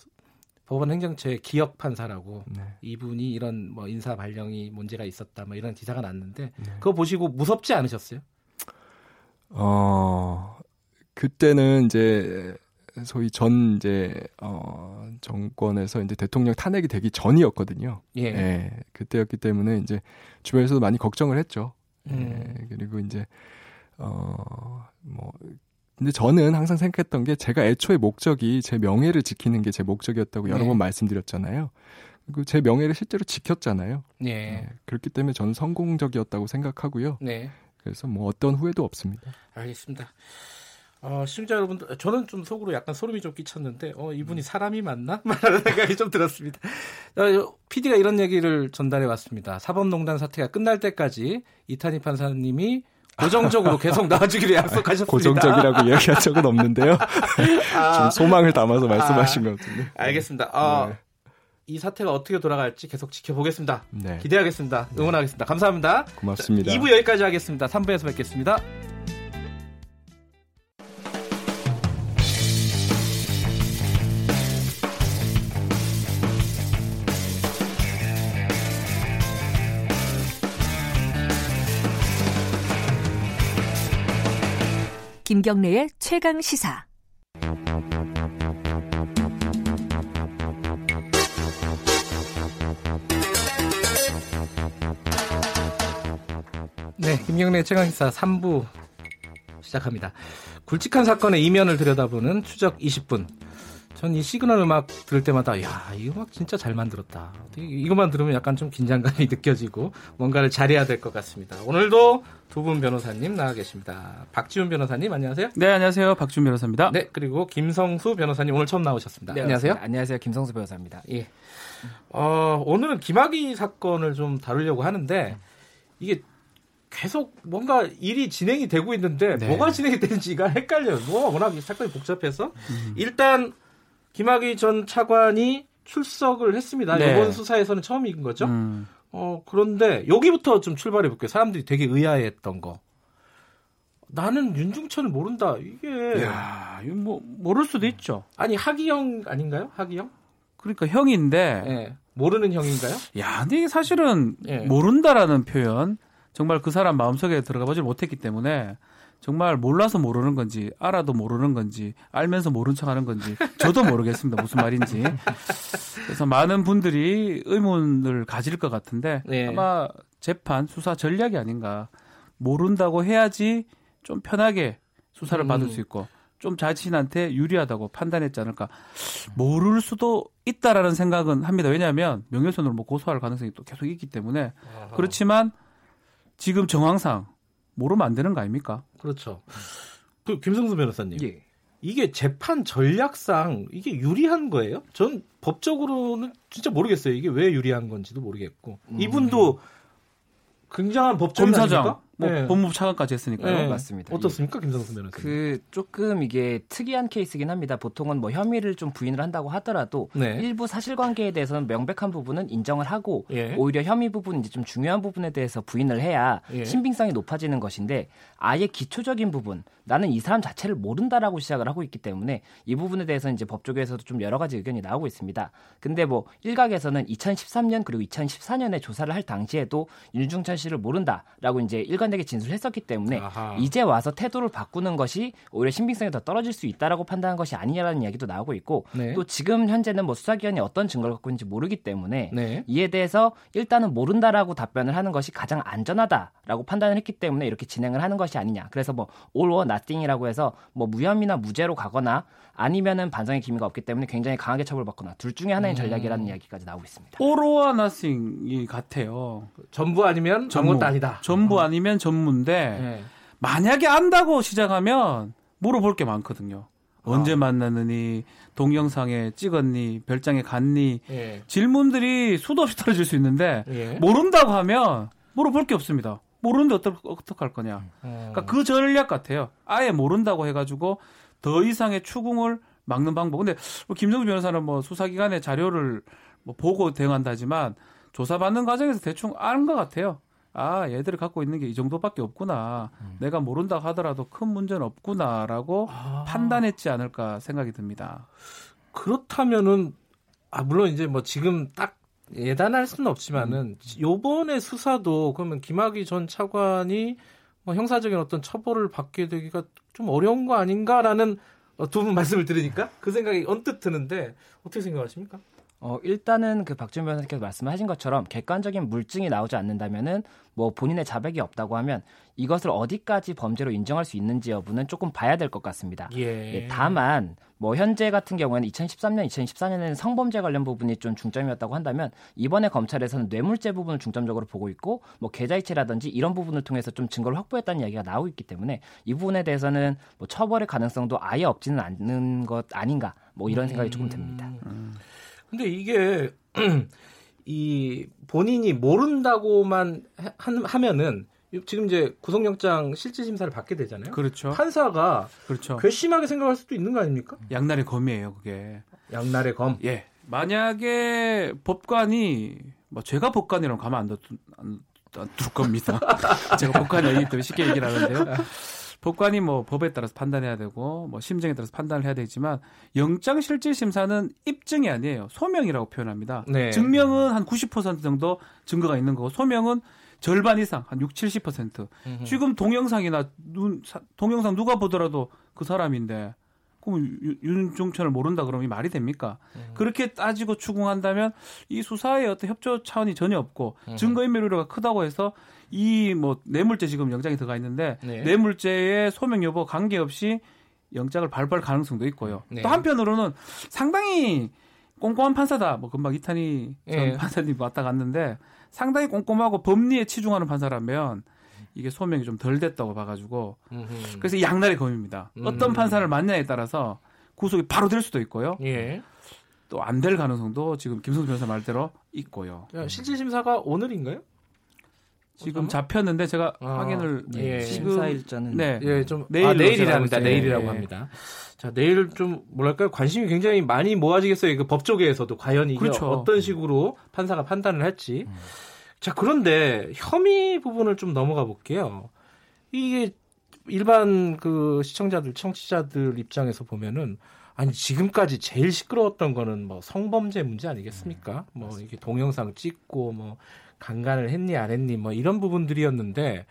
법원 행정처의 기억 판사라고 네. 이분이 이런 뭐 인사 발령이 문제가 있었다 뭐 이런 기사가 났는데 네. 그거 보시고 무섭지 않으셨어요? 어, 그때는 이제 소위 전 이제 어 정권에서 이제 대통령 탄핵이 되기 전이었거든요. 예. 예 그때였기 때문에 이제 주변에서도 많이 걱정을 했죠. 음. 예, 그리고 이제 어뭐 근데 저는 항상 생각했던 게 제가 애초에 목적이 제 명예를 지키는 게 제 목적이었다고 여러 네. 번 말씀드렸잖아요. 그리고 제 명예를 실제로 지켰잖아요. 네. 네. 그렇기 때문에 저는 성공적이었다고 생각하고요. 네. 그래서 뭐 어떤 후회도 없습니다. 알겠습니다. 어, 시청자 여러분들, 저는 좀 속으로 약간 소름이 좀 끼쳤는데, 어, 이분이 사람이 맞나? 말하는 생각이 좀 들었습니다. 어, PD가 이런 얘기를 전달해 왔습니다. 사법농단 사태가 끝날 때까지 이탄희 판사님이 고정적으로 계속 나와주기로 약속하셨습니다. 고정적이라고 얘기한 적은 없는데요. 아, 좀 소망을 담아서 말씀하신 아, 것 같은데. 알겠습니다. 어, 네. 이 사태가 어떻게 돌아갈지 계속 지켜보겠습니다. 네. 기대하겠습니다. 응원하겠습니다. 감사합니다. 고맙습니다. 자, 2부 여기까지 하겠습니다. 3부에서 뵙겠습니다. 김경래의 최강 시사. 네, 김경래 최강 시사 3부 시작합니다. 굵직한 사건의 이면을 들여다보는 추적 20분. 전 이 시그널 음악 들을 때마다 야, 이 음악 진짜 잘 만들었다. 이것만 들으면 약간 좀 긴장감이 느껴지고 뭔가를 잘해야 될 것 같습니다. 오늘도 두 분 변호사님 나와 계십니다. 박지훈 변호사님 안녕하세요. 네, 안녕하세요. 박지훈 변호사입니다. 네, 그리고 김성수 변호사님 오늘 처음 나오셨습니다. 네, 안녕하세요. 안녕하세요. 김성수 변호사입니다. 예. 어, 오늘은 김학의 사건을 좀 다루려고 하는데 이게 계속 뭔가 일이 진행이 되고 있는데 네. 뭐가 진행이 되는지가 헷갈려요. 뭐 워낙 사건이 복잡해서 음. 일단 김학의 전 차관이 출석을 했습니다. 네. 이번 수사에서는 처음인 거죠. 음. 어 그런데 여기부터 좀 출발해 볼게요. 사람들이 되게 의아해했던 거. 나는 윤중천을 모른다. 이게 야, 뭐 모를 수도 있죠. 아니 하기영 아닌가요? 하기영? 그러니까 형인데 네. 모르는 형인가요? 야, 근데 이게 사실은 네. 모른다라는 표현 정말 그 사람 마음속에 들어가 보질 못했기 때문에 정말 몰라서 모르는 건지 알아도 모르는 건지 알면서 모른 척하는 건지 저도 모르겠습니다 무슨 말인지 그래서 많은 분들이 의문을 가질 것 같은데 네. 아마 재판 수사 전략이 아닌가 모른다고 해야지 좀 편하게 수사를 음. 받을 수 있고 좀 자신한테 유리하다고 판단했지 않을까 모를 수도 있다라는 생각은 합니다 왜냐하면 명예훼손으로 뭐 고소할 가능성이 또 계속 있기 때문에. 그렇지만 지금 정황상 모르면 안 되는 거 아닙니까? 그렇죠. 그 김성수 변호사님. 예. 이게 재판 전략상 이게 유리한 거예요? 전 법적으로는 진짜 모르겠어요. 이게 왜 유리한 건지도 모르겠고. 음. 이분도 굉장한 법조인 검사장. 뭐 네. 법무부 차관까지 했으니까요. 네. 맞습니다. 어떻습니까, 김성수 변호사님? 그 조금 이게 특이한 케이스긴 합니다. 보통은 뭐 혐의를 좀 부인을 한다고 하더라도 네. 일부 사실관계에 대해서는 명백한 부분은 인정을 하고 예. 오히려 혐의 부분 이제 좀 중요한 부분에 대해서 부인을 해야 예. 신빙성이 높아지는 것인데 아예 기초적인 부분 나는 이 사람 자체를 모른다라고 시작을 하고 있기 때문에 이 부분에 대해서 이제 법조계에서도 좀 여러 가지 의견이 나오고 있습니다. 근데 뭐 일각에서는 2013년 그리고 2014년에 조사를 할 당시에도 윤중천 씨를 모른다라고 이제 일관되게 진술했었기 때문에 아하. 이제 와서 태도를 바꾸는 것이 오히려 신빙성이 더 떨어질 수 있다라고 판단한 것이 아니냐라는 이야기도 나오고 있고 네. 또 지금 현재는 뭐 수사기관이 어떤 증거를 갖고 있는지 모르기 때문에 네. 이에 대해서 일단은 모른다라고 답변을 하는 것이 가장 안전하다라고 판단을 했기 때문에 이렇게 진행을 하는 것이 아니냐. 그래서 뭐 all or nothing이라고 해서 뭐 무혐의나 무죄로 가거나 아니면은 반성의 기미가 없기 때문에 굉장히 강하게 처벌받거나 둘 중에 하나의 음. 전략이라는 이야기까지 나오고 있습니다. all or nothing이 같아요. 전부 아니면 전부 아니다. 전부 아니면 전문데 네. 만약에 안다고 시작하면 물어볼 게 많거든요. 언제 아. 만났느니 동영상에 찍었니 별장에 갔니 예. 질문들이 수도 없이 떨어질 수 있는데 예. 모른다고 하면 물어볼 게 없습니다. 모르는데 어떡, 어떡할 거냐. 음. 그러니까 그 전략 같아요. 아예 모른다고 해가지고 더 이상의 추궁을 막는 방법. 근데 뭐 김정주 변호사는 뭐 수사기관의 자료를 뭐 보고 대응한다지만 조사받는 과정에서 대충 아는 것 같아요. 아, 얘들이 갖고 있는 게 이 정도밖에 없구나. 음. 내가 모른다 하더라도 큰 문제는 없구나라고 아. 판단했지 않을까 생각이 듭니다. 그렇다면은 아 물론 이제 뭐 지금 딱 예단할 수는 없지만은 음. 요번에 수사도 그러면 김학의 전 차관이 뭐 형사적인 어떤 처벌을 받게 되기가 좀 어려운 거 아닌가라는 두 분 말씀을 들으니까 그 생각이 언뜻 드는데 어떻게 생각하십니까? 어, 일단은 그 박준 변호사께서 말씀하신 것처럼 객관적인 물증이 나오지 않는다면은 뭐 본인의 자백이 없다고 하면 이것을 어디까지 범죄로 인정할 수 있는지 여부는 조금 봐야 될 것 같습니다. 예. 예, 다만 뭐 현재 같은 경우에는 2013년, 2014년에는 성범죄 관련 부분이 좀 중점이었다고 한다면 이번에 검찰에서는 뇌물죄 부분을 중점적으로 보고 있고 뭐 계좌이체라든지 이런 부분을 통해서 좀 증거를 확보했다는 이야기가 나오고 있기 때문에 이 부분에 대해서는 뭐 처벌의 가능성도 아예 없지는 않는 것 아닌가 뭐 이런 생각이 조금 듭니다. 음. 근데 이게 이 본인이 모른다고만 하, 면은 지금 이제 구속영장 실질 심사를 받게 되잖아요. 그렇죠. 판사가 그렇죠. 괘씸하게 생각할 수도 있는 거 아닙니까? 양날의 검이에요, 그게. 양날의 검. 예. 만약에 법관이 뭐 제가 법관이라면 가만 안 둘, 안, 안 둘 겁니다. 제가 법관이 아니기 때문에 쉽게 얘기를 하는데요. 법관이 뭐 법에 따라서 판단해야 되고 뭐 심정에 따라서 판단을 해야 되지만 영장 실질 심사는 입증이 아니에요. 소명이라고 표현합니다. 네. 증명은 한 90% 정도 증거가 있는 거고 소명은 절반 이상 한 6, 70%. 음흠. 지금 동영상이나 눈 동영상 누가 보더라도 그 사람인데 그럼 윤종천을 모른다 그러면 이 말이 됩니까? 음. 그렇게 따지고 추궁한다면 이 수사에 어떤 협조 차원이 전혀 없고 음. 증거인멸 우려가 크다고 해서 이 뭐 뇌물죄 지금 영장이 들어가 있는데 네. 뇌물죄의 소명 여부 관계없이 영장을 발부할 가능성도 있고요. 네. 또 한편으로는 상당히 꼼꼼한 판사다. 뭐 금방 이탄희 전 네. 판사님 왔다 갔는데 상당히 꼼꼼하고 법리에 치중하는 판사라면 이게 소명이 좀 덜 됐다고 봐가지고 음흠. 그래서 양날의 검입니다. 음. 어떤 판사를 만냐에 따라서 구속이 바로 될 수도 있고요. 예. 또안 될 가능성도 지금 김성수 변호사 말대로 있고요. 실질 심사가 오늘인가요? 지금 어, 잡혔는데 제가 아, 확인을 예. 지금 심사일자는 네, 예, 좀 내일 아, 내일이랍니다. 내일이라고 예. 합니다. 자, 내일 좀 뭐랄까요? 관심이 굉장히 많이 모아지겠어요. 그 법조계에서도 과연 이게 그렇죠. 어떤 식으로 판사가 판단을 할지. 음. 자, 그런데 혐의 부분을 좀 넘어가 볼게요. 이게 일반 그 시청자들, 청취자들 입장에서 보면은 아니 지금까지 제일 시끄러웠던 거는 뭐 성범죄 문제 아니겠습니까? 음, 뭐 이게 동영상 찍고 뭐 강간을 했니 안 했니 뭐 이런 부분들이었는데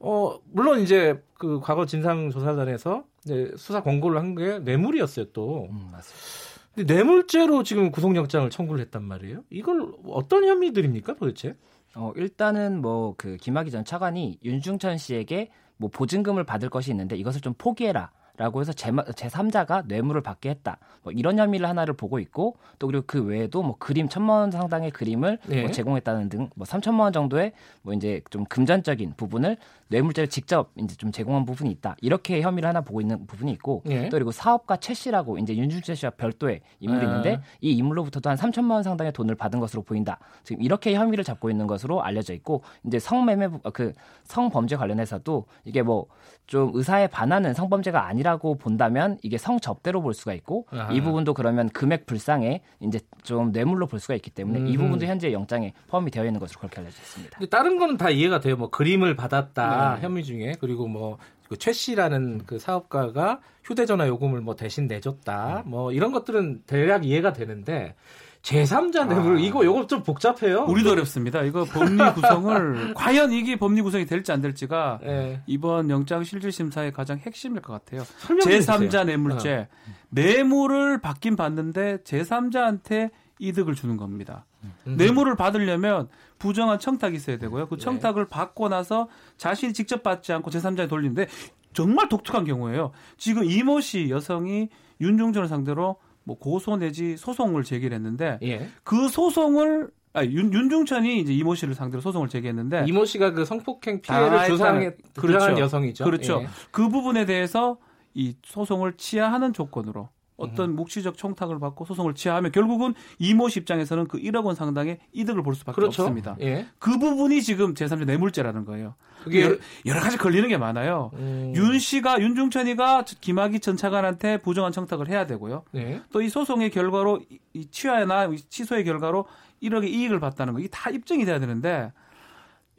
어 물론 이제 그 과거 진상 조사단에서 이제 수사 권고를 한 게 뇌물이었어요 또. 음, 맞습니다. 근데 뇌물죄로 지금 구속영장을 청구를 했단 말이에요. 이걸 어떤 혐의들입니까 도대체? 어, 일단은 뭐 그 김학의 전 차관이 윤중천 씨에게 뭐 보증금을 받을 것이 있는데 이것을 좀 포기해라. 라고 해서 제, 제3자가 뇌물을 받게 했다. 뭐 이런 혐의를 하나를 보고 있고 또 그리고 그 외에도 뭐 그림 천만 원 상당의 그림을 네. 뭐 제공했다는 등 뭐 3천만 원 정도의 뭐 이제 좀 금전적인 부분을 뇌물죄를 직접 이제 좀 제공한 부분이 있다. 이렇게 혐의를 하나 보고 있는 부분이 있고 네. 또 그리고 사업가 최 씨라고 이제 윤중철 씨와 별도의 인물이 아. 있는데 이 인물로부터도 한 3천만 원 상당의 돈을 받은 것으로 보인다. 지금 이렇게 혐의를 잡고 있는 것으로 알려져 있고 이제 성매매 그 성범죄 관련해서도 이게 뭐 좀 의사에 반하는 성범죄가 아니라고 본다면 이게 성접대로 볼 수가 있고 아하. 이 부분도 그러면 금액 불상에 이제 좀 뇌물로 볼 수가 있기 때문에 음 이 부분도 현재 영장에 포함이 되어 있는 것으로 그렇게 알려져 있습니다. 다른 거는 다 이해가 돼요. 뭐 그림을 받았다. 네. 혐의 중에 그리고 뭐최 씨라는 그 사업가가 휴대전화 요금을 뭐 대신 내줬다. 뭐 이런 것들은 대략 이해가 되는데 제3자 뇌물 아. 이거 요거 좀 복잡해요. 우리도 어렵습니다. 이거 법리 구성을 과연 이게 법리 구성이 될지 안 될지가 네. 이번 영장 실질 심사의 가장 핵심일 것 같아요. 제3자 뇌물죄 어. 뇌물을 받긴 받는데 제3자한테 이득을 주는 겁니다. 음. 뇌물을 받으려면 부정한 청탁이 있어야 되고요. 그 네. 청탁을 네. 받고 나서 자신이 직접 받지 않고 제3자에 돌리는데 정말 독특한 경우예요. 지금 이모 씨 여성이 윤중전을 상대로 뭐 고소 내지 소송을 제기했는데 예. 그 소송을 아, 윤, 윤중천이 이제 이모 씨를 상대로 소송을 제기했는데 이모 씨가 그 성폭행 피해를 주상한 그렇죠. 여성이죠. 그렇죠. 예. 그 부분에 대해서 이 소송을 취하하는 조건으로 어떤 음. 묵시적 청탁을 받고 소송을 취하하면 결국은 이모 씨 입장에서는 그 1억 원 상당의 이득을 볼 수밖에 그렇죠. 없습니다. 예. 그 부분이 지금 제3자 뇌물죄라는 거예요. 그게 여러, 여러, 가지 걸리는 게 많아요. 음. 윤 씨가 윤중천이가 김학의 전 차관한테 부정한 청탁을 해야 되고요. 네. 또이 소송의 결과로 이 취하나 취소의 결과로 1억의 이익을 봤다는 거 이게 다 입증이 돼야 되는데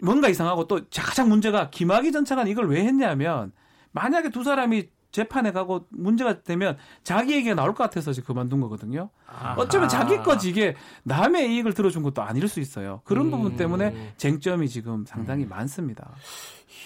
뭔가 이상하고 또 가장 문제가 김학의 전 차관 이걸 왜 했냐면 만약에 두 사람이 재판에 가고 문제가 되면 자기 얘기가 나올 것 같아서 지금 그만둔 거거든요. 아하. 어쩌면 자기 거지 이게 남의 이익을 들어준 것도 아닐 수 있어요. 그런 음. 부분 때문에 쟁점이 지금 상당히 음. 많습니다.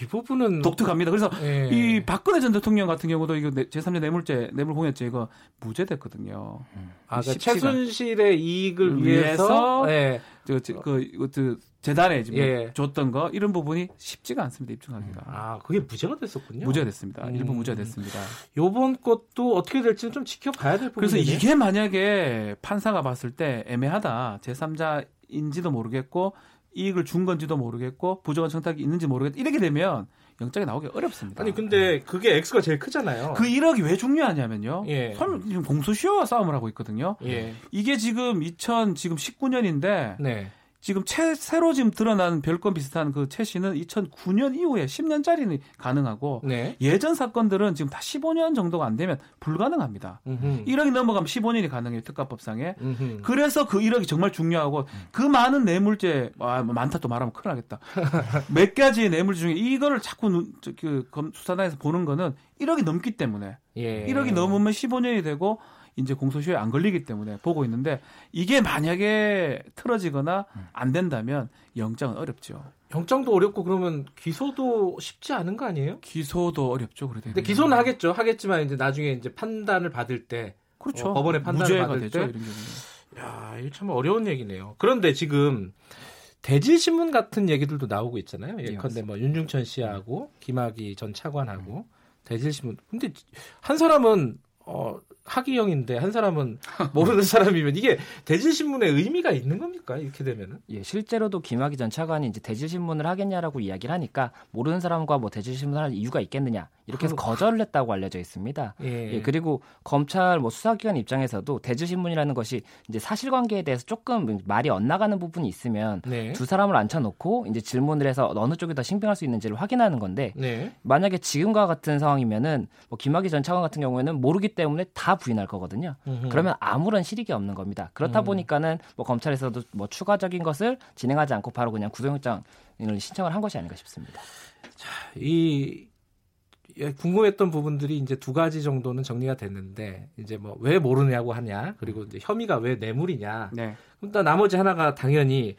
이 부분은 독특합니다. 그래서 예. 이 박근혜 전 대통령 같은 경우도 이거 제3자 뇌물죄, 뇌물공여죄 이거 무죄됐거든요. 음. 아, 그러니까 최순실의 이익을 위해서, 위해서 예. 저, 저, 그, 그, 재단에 지금 예. 줬던 거 이런 부분이 쉽지가 않습니다 입증하기가. 아 그게 무죄가 됐었군요. 무죄 됐습니다. 음. 일부 무죄 됐습니다. 요번 것도 어떻게 될지는 좀 지켜봐야 될 부분이에요. 그래서 이게 만약에 판사가 봤을 때 애매하다 제3자인지도 모르겠고 이익을 준 건지도 모르겠고 부정한 청탁이 있는지 모르겠다 이렇게 되면 영장이 나오기 어렵습니다. 아니 근데 그게 X가 제일 크잖아요. 그 1억이 왜 중요하냐면요. 예. 지금 공소시효와 싸움을 하고 있거든요. 예. 이게 지금 2000 지금 19년인데 네. 지금 채, 새로 지금 드러난 별건 비슷한 그 채씨는 2009년 이후에 10년짜리는 가능하고 네. 예전 사건들은 지금 다 15년 정도가 안 되면 불가능합니다. 음흠. 1억이 넘어가면 15년이 가능해요 특가법상에. 음흠. 그래서 그 1억이 정말 중요하고 그 많은 뇌물죄 아, 많다 또 말하면 큰일 나겠다. 몇 가지의 뇌물 중에 이거를 자꾸 눈, 그 수사단에서 보는 거는 1억이 넘기 때문에 예. 1억이 넘으면 15년이 되고 이제 공소시효에 안 걸리기 때문에 보고 있는데 이게 만약에 틀어지거나 안 된다면 영장은 어렵죠. 영장도 어렵고 그러면 기소도 쉽지 않은 거 아니에요? 기소도 어렵죠. 그래도. 근데 기소는 하겠죠. 하겠지만 이제 나중에 이제 판단을 받을 때 그렇죠. 어, 법원의 판단을 받을 되죠, 때 이런 경우는. 야, 이게 참 어려운 얘기네요. 그런데 지금 대질 신문 같은 얘기들도 나오고 있잖아요. 예, 예컨대 뭐 윤중천 씨하고 김학의 전 차관하고 대질 신문. 근데 한 사람은 어 하기형인데 한 사람은 모르는 사람이면 이게 대질신문의 의미가 있는 겁니까? 이렇게 되면은? 예, 실제로도 김학의 전 차관이 이제 대질신문을 하겠냐라고 이야기를 하니까 모르는 사람과 뭐 대질신문을 할 이유가 있겠느냐 이렇게 해서 거절을 했다고 알려져 있습니다. 예. 예 그리고 검찰 뭐 수사기관 입장에서도 대질신문이라는 것이 이제 사실관계에 대해서 조금 말이 엇나가는 부분이 있으면 네. 두 사람을 앉혀놓고 이제 질문을 해서 어느 쪽이 더 신빙할 수 있는지를 확인하는 건데 네. 만약에 지금과 같은 상황이면은 뭐 김학의 전 차관 같은 경우에는 모르기 때문에 다 부인할 거거든요. 음흠. 그러면 아무런 실익이 없는 겁니다. 그렇다 음. 보니까는 뭐 검찰에서도 뭐 추가적인 것을 진행하지 않고 바로 그냥 구속영장 을 신청을 한 것이 아닌가 싶습니다. 자, 이 예, 궁금했던 부분들이 이제 두 가지 정도는 정리가 됐는데 이제 뭐 왜 모르냐고 하냐 그리고 이제 혐의가 왜 뇌물이냐 네. 그럼 또 나머지 하나가 당연히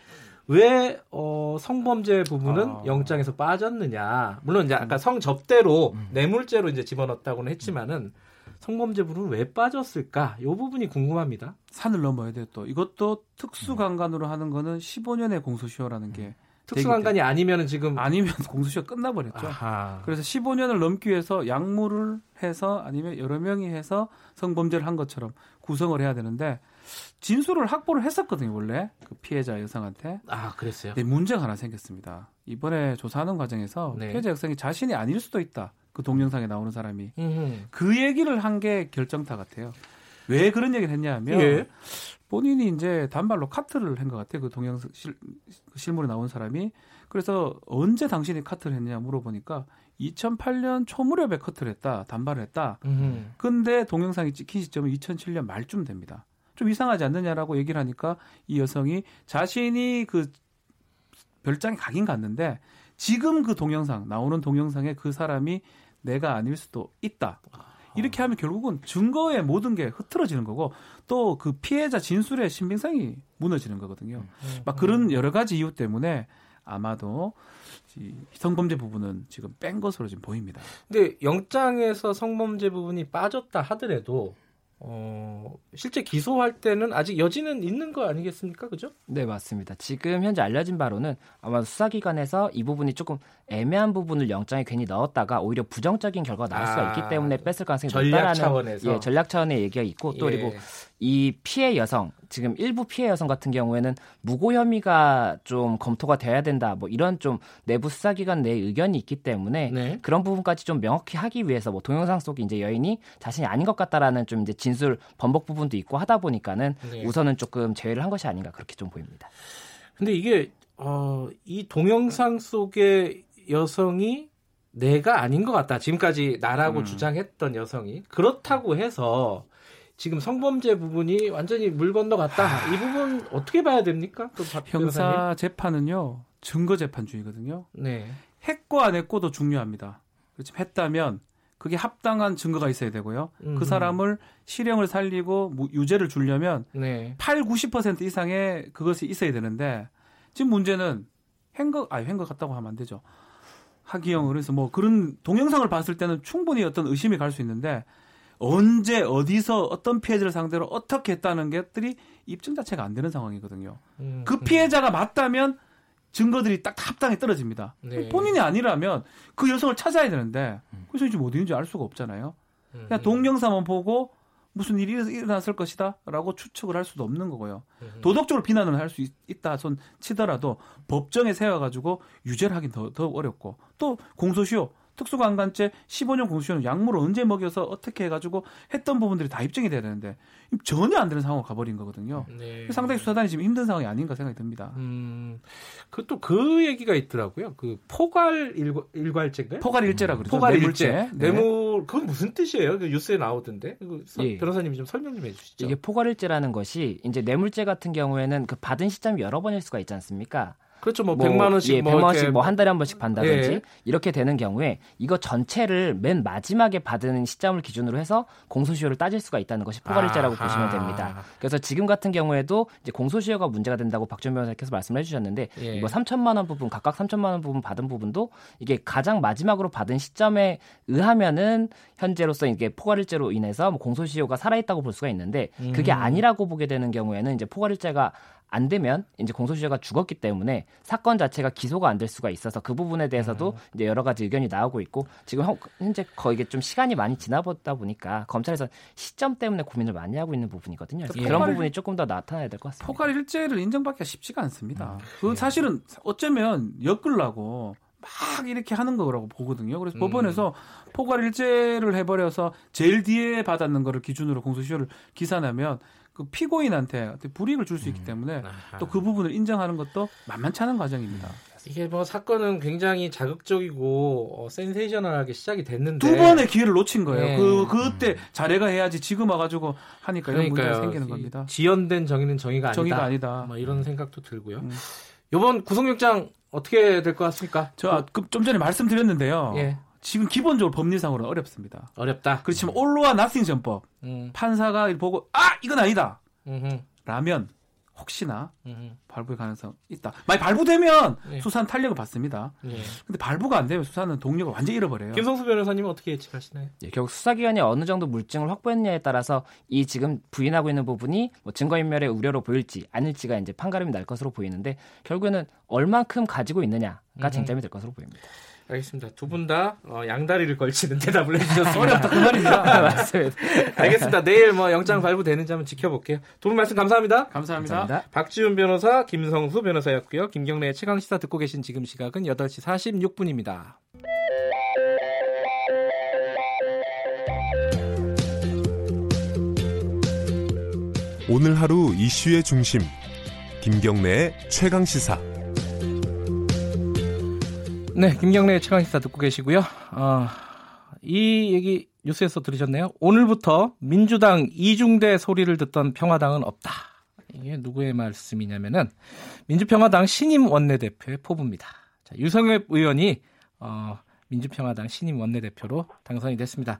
왜 어, 성범죄 부분은 아. 영장에서 빠졌느냐 물론 이제 아까 성접대로 음. 뇌물죄로 이제 집어넣었다고는 했지만은 성범죄 부분은 왜 빠졌을까? 이 부분이 궁금합니다. 산을 넘어야 돼요 또 이것도 특수강간으로 하는 거는 15년의 공소시효라는 게 음. 특수강간이 아니면은 지금 아니면 공소시효 끝나버렸죠. 아하. 그래서 15년을 넘기 위해서 약물을 해서 아니면 여러 명이 해서 성범죄를 한 것처럼 구성을 해야 되는데 진술을 확보를 했었거든요 원래 그 피해자 여성한테. 아 그랬어요. 네 문제가 하나 생겼습니다. 이번에 조사하는 과정에서 네. 피해자 여성이 자신이 아닐 수도 있다. 그 동영상에 나오는 사람이 음흠. 그 얘기를 한 게 결정타 같아요. 왜 그런 얘기를 했냐면 예. 본인이 이제 단발로 카트를 한 것 같아요. 그 동영상 실, 그 실물에 나온 사람이. 그래서 언제 당신이 카트를 했냐 물어보니까 2008년 초무렵에 커트를 했다. 단발을 했다. 음흠. 근데 동영상이 찍힌 시점은 2007년 말쯤 됩니다. 좀 이상하지 않느냐라고 얘기를 하니까 이 여성이 자신이 그 별장에 가긴 갔는데 지금 그 동영상 나오는 동영상에 그 사람이 내가 아닐 수도 있다. 이렇게 하면 결국은 증거의 모든 게 흐트러지는 거고 또 그 피해자 진술의 신빙성이 무너지는 거거든요. 음. 막 그런 여러 가지 이유 때문에 아마도 성범죄 부분은 지금 뺀 것으로 지금 보입니다. 근데 영장에서 성범죄 부분이 빠졌다 하더라도 어, 실제 기소할 때는 아직 여지는 있는 거 아니겠습니까? 그죠? 네, 맞습니다. 지금 현재 알려진 바로는 아마 수사기관에서 이 부분이 조금 애매한 부분을 영장에 괜히 넣었다가 오히려 부정적인 결과가 나올 수가 있기 아, 때문에 뺐을 가능성이 높다라는 차원에서. 예, 전략 차원의 얘기가 있고 또 예. 그리고 이 피해 여성 지금 일부 피해 여성 같은 경우에는 무고 혐의가 좀 검토가 돼야 된다 뭐 이런 좀 내부 수사기관 내 의견이 있기 때문에 네. 그런 부분까지 좀 명확히 하기 위해서 뭐 동영상 속에 이제 여인이 자신이 아닌 것 같다라는 좀 이제 진술 번복 부분도 있고 하다 보니까는 네. 우선은 조금 제외를 한 것이 아닌가 그렇게 좀 보입니다. 근데 이게 어, 이 동영상 속에 여성이 내가 아닌 것 같다. 지금까지 나라고 음. 주장했던 여성이 그렇다고 해서 지금 성범죄 부분이 완전히 물 건너갔다. 이 부분 어떻게 봐야 됩니까? 형사 재판은요 증거 재판주의거든요. 네. 했고 안 했고도 중요합니다. 그렇지 했다면 그게 합당한 증거가 있어야 되고요. 그 음. 그 사람을 실형을 살리고 유죄를 주려면 네. 8, 90% 이상의 그것이 있어야 되는데 지금 문제는 행거 아니 행거 같다고 하면 안 되죠. 하기영 그래서 뭐 그런 동영상을 봤을 때는 충분히 어떤 의심이 갈 수 있는데 언제 어디서 어떤 피해자를 상대로 어떻게 했다는 것들이 입증 자체가 안 되는 상황이거든요. 음, 그 피해자가 맞다면 증거들이 딱 합당히 떨어집니다. 네. 본인이 아니라면 그 여성을 찾아야 되는데 그래서 지금 어디 있는지 알 수가 없잖아요. 그냥 음. 동영상만 보고 무슨 일이 일어났을 것이다 라고 추측을 할 수도 없는 거고요. 도덕적으로 비난을 할 수 있다 손 치더라도 법정에 세워가지고 유죄를 하긴 더, 더 어렵고 또 공소시효 특수관광죄 15년 공소시효는 약물을 언제 먹여서 어떻게 해가지고 했던 부분들이 다 입증이 돼야 되는데 전혀 안 되는 상황을 가버린 거거든요. 네. 상당히 수사단이 지금 힘든 상황이 아닌가 생각이 듭니다. 음, 그또 그 얘기가 있더라고요. 그 포괄 일괄, 죄인가요 포괄일죄라 그러죠. 포괄일죄. 네. 뇌물 그건 무슨 뜻이에요? 그 뉴스에 나오던데. 그 예. 변호사님이 좀 설명 좀 해주시죠. 이게 포괄일죄라는 것이 이제 뇌물죄 같은 경우에는 그 받은 시점이 여러 번일 수가 있지 않습니까? 그렇죠. 뭐, 뭐 100만 원씩 예, 100만 원씩 뭐 한 달에 한 번씩 받다든지 예. 이렇게 되는 경우에 이거 전체를 맨 마지막에 받은 시점을 기준으로 해서 공소시효를 따질 수가 있다는 것이 포괄일자라고 보시면 됩니다. 그래서 지금 같은 경우에도 이제 공소시효가 문제가 된다고 박준 변호사께서 말씀을 해 주셨는데 예. 이거 3천만 원 부분 각각 3천만 원 부분 받은 부분도 이게 가장 마지막으로 받은 시점에 의하면은 현재로서 이게 포괄일자로 인해서 뭐 공소시효가 살아 있다고 볼 수가 있는데 그게 음. 아니라고 보게 되는 경우에는 이제 포괄일자가 안 되면 이제 공소시효가 죽었기 때문에 사건 자체가 기소가 안 될 수가 있어서 그 부분에 대해서도 음. 이제 여러 가지 의견이 나오고 있고 지금 현재 거의 이게 좀 시간이 많이 지나보다 보니까 검찰에서 시점 때문에 고민을 많이 하고 있는 부분이거든요. 예. 그런 부분이 조금 더 나타나야 될 것 같습니다. 포괄 일죄를 인정받기가 쉽지가 않습니다. 음. 그 사실은 어쩌면 엮으려고 막 이렇게 하는 거라고 보거든요. 그래서 음. 법원에서 포괄 일죄를 해버려서 제일 뒤에 받았는 거를 기준으로 공소시효를 기산하면 그 피고인한테 불이익을 줄 수 있기 음. 때문에 음. 또그 부분을 인정하는 것도 만만치 않은 과정입니다. 이게 뭐 사건은 굉장히 자극적이고 어, 센세이셔널하게 시작이 됐는데 두 번의 기회를 놓친 거예요. 네. 그 그때 음. 자례가 해야지 지금 와가지고 하니까 이런 문제가 생기는 겁니다. 지연된 정의는 정의가 아니다. 정의가 아니다. 뭐 이런 생각도 들고요. 음. 이번 구속영장 어떻게 될 것 같습니까? 저좀 그, 전에 말씀드렸는데요. 예. 지금 기본적으로 법리상으로는 어렵습니다. 어렵다. 그렇지만 올로와 나싱 전법 음. 판사가 보고 아 이건 아니다. 음흠. 라면 혹시나 음흠. 발부의 가능성 있다. 만약 발부되면 네. 수사는 탄력을 받습니다. 네. 근데 발부가 안 되면 수사는 동력을 완전히 잃어버려요. 김성수 변호사님은 어떻게 예측하시나요? 예, 결국 수사기관이 어느 정도 물증을 확보했냐에 따라서 이 지금 부인하고 있는 부분이 뭐 증거인멸의 우려로 보일지 아닐지가 이제 판가름이 날 것으로 보이는데 결국에는 얼만큼 가지고 있느냐가 음흠. 쟁점이 될 것으로 보입니다. 알겠습니다. 두 분다 어, 양다리를 걸치는 대답을 해주셨습니다. 어렵다 그 말입니다. 맞습니다. 알겠습니다. 내일 뭐 영장 발부되는지 한번 지켜볼게요. 두 분 말씀 감사합니다. 감사합니다. 감사합니다. 박지훈 변호사, 김성수 변호사였고요. 김경래의 최강 시사 듣고 계신 지금 시각은 8시 46분입니다. 오늘 하루 이슈의 중심 김경래의 최강 시사. 네, 김경래 최강 시사 듣고 계시고요. 어, 이 얘기 뉴스에서 들으셨네요. 오늘부터 민주당 이중대 소리를 듣던 평화당은 없다. 이게 누구의 말씀이냐면은 민주평화당 신임 원내대표의 포부입니다. 자, 유성엽 의원이 어, 민주평화당 신임 원내대표로 당선이 됐습니다.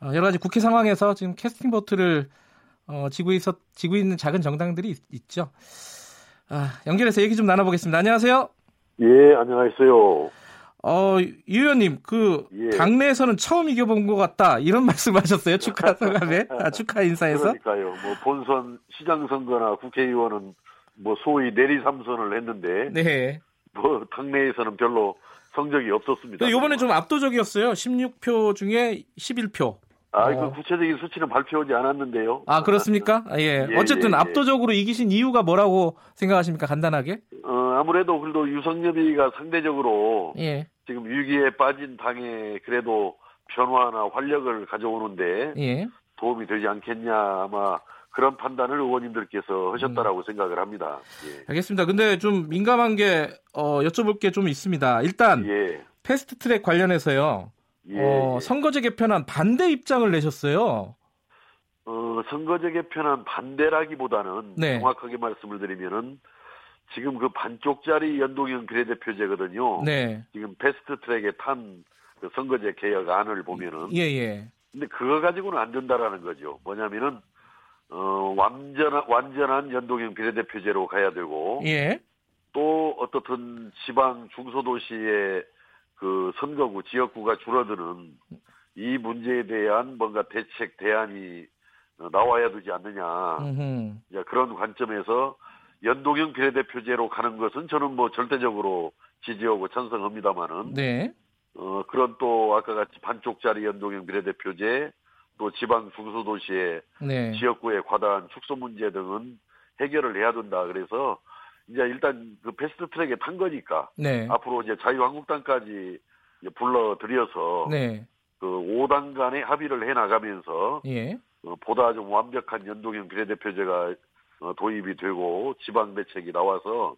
어, 여러 가지 국회 상황에서 지금 캐스팅 보트를 어, 지고 있어 지고 있는 작은 정당들이 있, 죠 아, 연결해서 얘기 좀 나눠보겠습니다. 안녕하세요. 예, 안녕하세요. 어, 유 의원님, 그, 예. 당내에서는 처음 이겨본 것 같다, 이런 말씀 하셨어요? 축하 소감에? 아, 축하 인사에서? 그러니까요. 뭐, 본선 시장선거나 국회의원은 뭐, 소위 내리삼선을 했는데, 네. 뭐, 당내에서는 별로 성적이 없었습니다. 요번에 좀 압도적이었어요. 16표 중에 11표. 아, 어. 그 구체적인 수치는 발표하지 않았는데요. 아, 그렇습니까? 아, 예. 예. 어쨌든 예, 예. 압도적으로 이기신 이유가 뭐라고 생각하십니까? 간단하게? 어, 아무래도 그래도 유성엽이가 상대적으로 예. 지금 위기에 빠진 당에 그래도 변화나 활력을 가져오는데 예. 도움이 되지 않겠냐 아마 그런 판단을 의원님들께서 하셨다라고 음. 생각을 합니다. 예. 알겠습니다. 근데 좀 민감한 게 어, 여쭤볼 게 좀 있습니다. 일단 예. 패스트트랙 관련해서요. 예, 어, 예. 선거제 개편안 반대 입장을 내셨어요. 어, 선거제 개편안 반대라기보다는 네. 정확하게 말씀을 드리면은 지금 그 반쪽짜리 연동형 비례대표제거든요. 네. 지금 패스트 트랙에 탄 그 선거제 개혁안을 보면은. 예, 예. 근데 그거 가지고는 안 된다라는 거죠. 뭐냐면은, 어, 완전한, 완전한 연동형 비례대표제로 가야 되고. 예. 또 어떻든 지방 중소도시의 그 선거구 지역구가 줄어드는 이 문제에 대한 뭔가 대책 대안이 어, 나와야 되지 않느냐. 이제 그런 관점에서 연동형 비례대표제로 가는 것은 저는 뭐 절대적으로 지지하고 찬성합니다만은 네. 어 그런 또 아까 같이 반쪽짜리 연동형 비례대표제 또 지방 중소도시의 네. 지역구의 과다한 축소 문제 등은 해결을 해야 된다. 그래서 이제 일단 그 패스트 트랙에 탄 거니까 네. 앞으로 이제 자유한국당까지 불러들여서 네. 그 5당 간의 합의를 해 나가면서 예. 어, 보다 좀 완벽한 연동형 비례대표제가 어, 도입이 되고 지방 대책이 나와서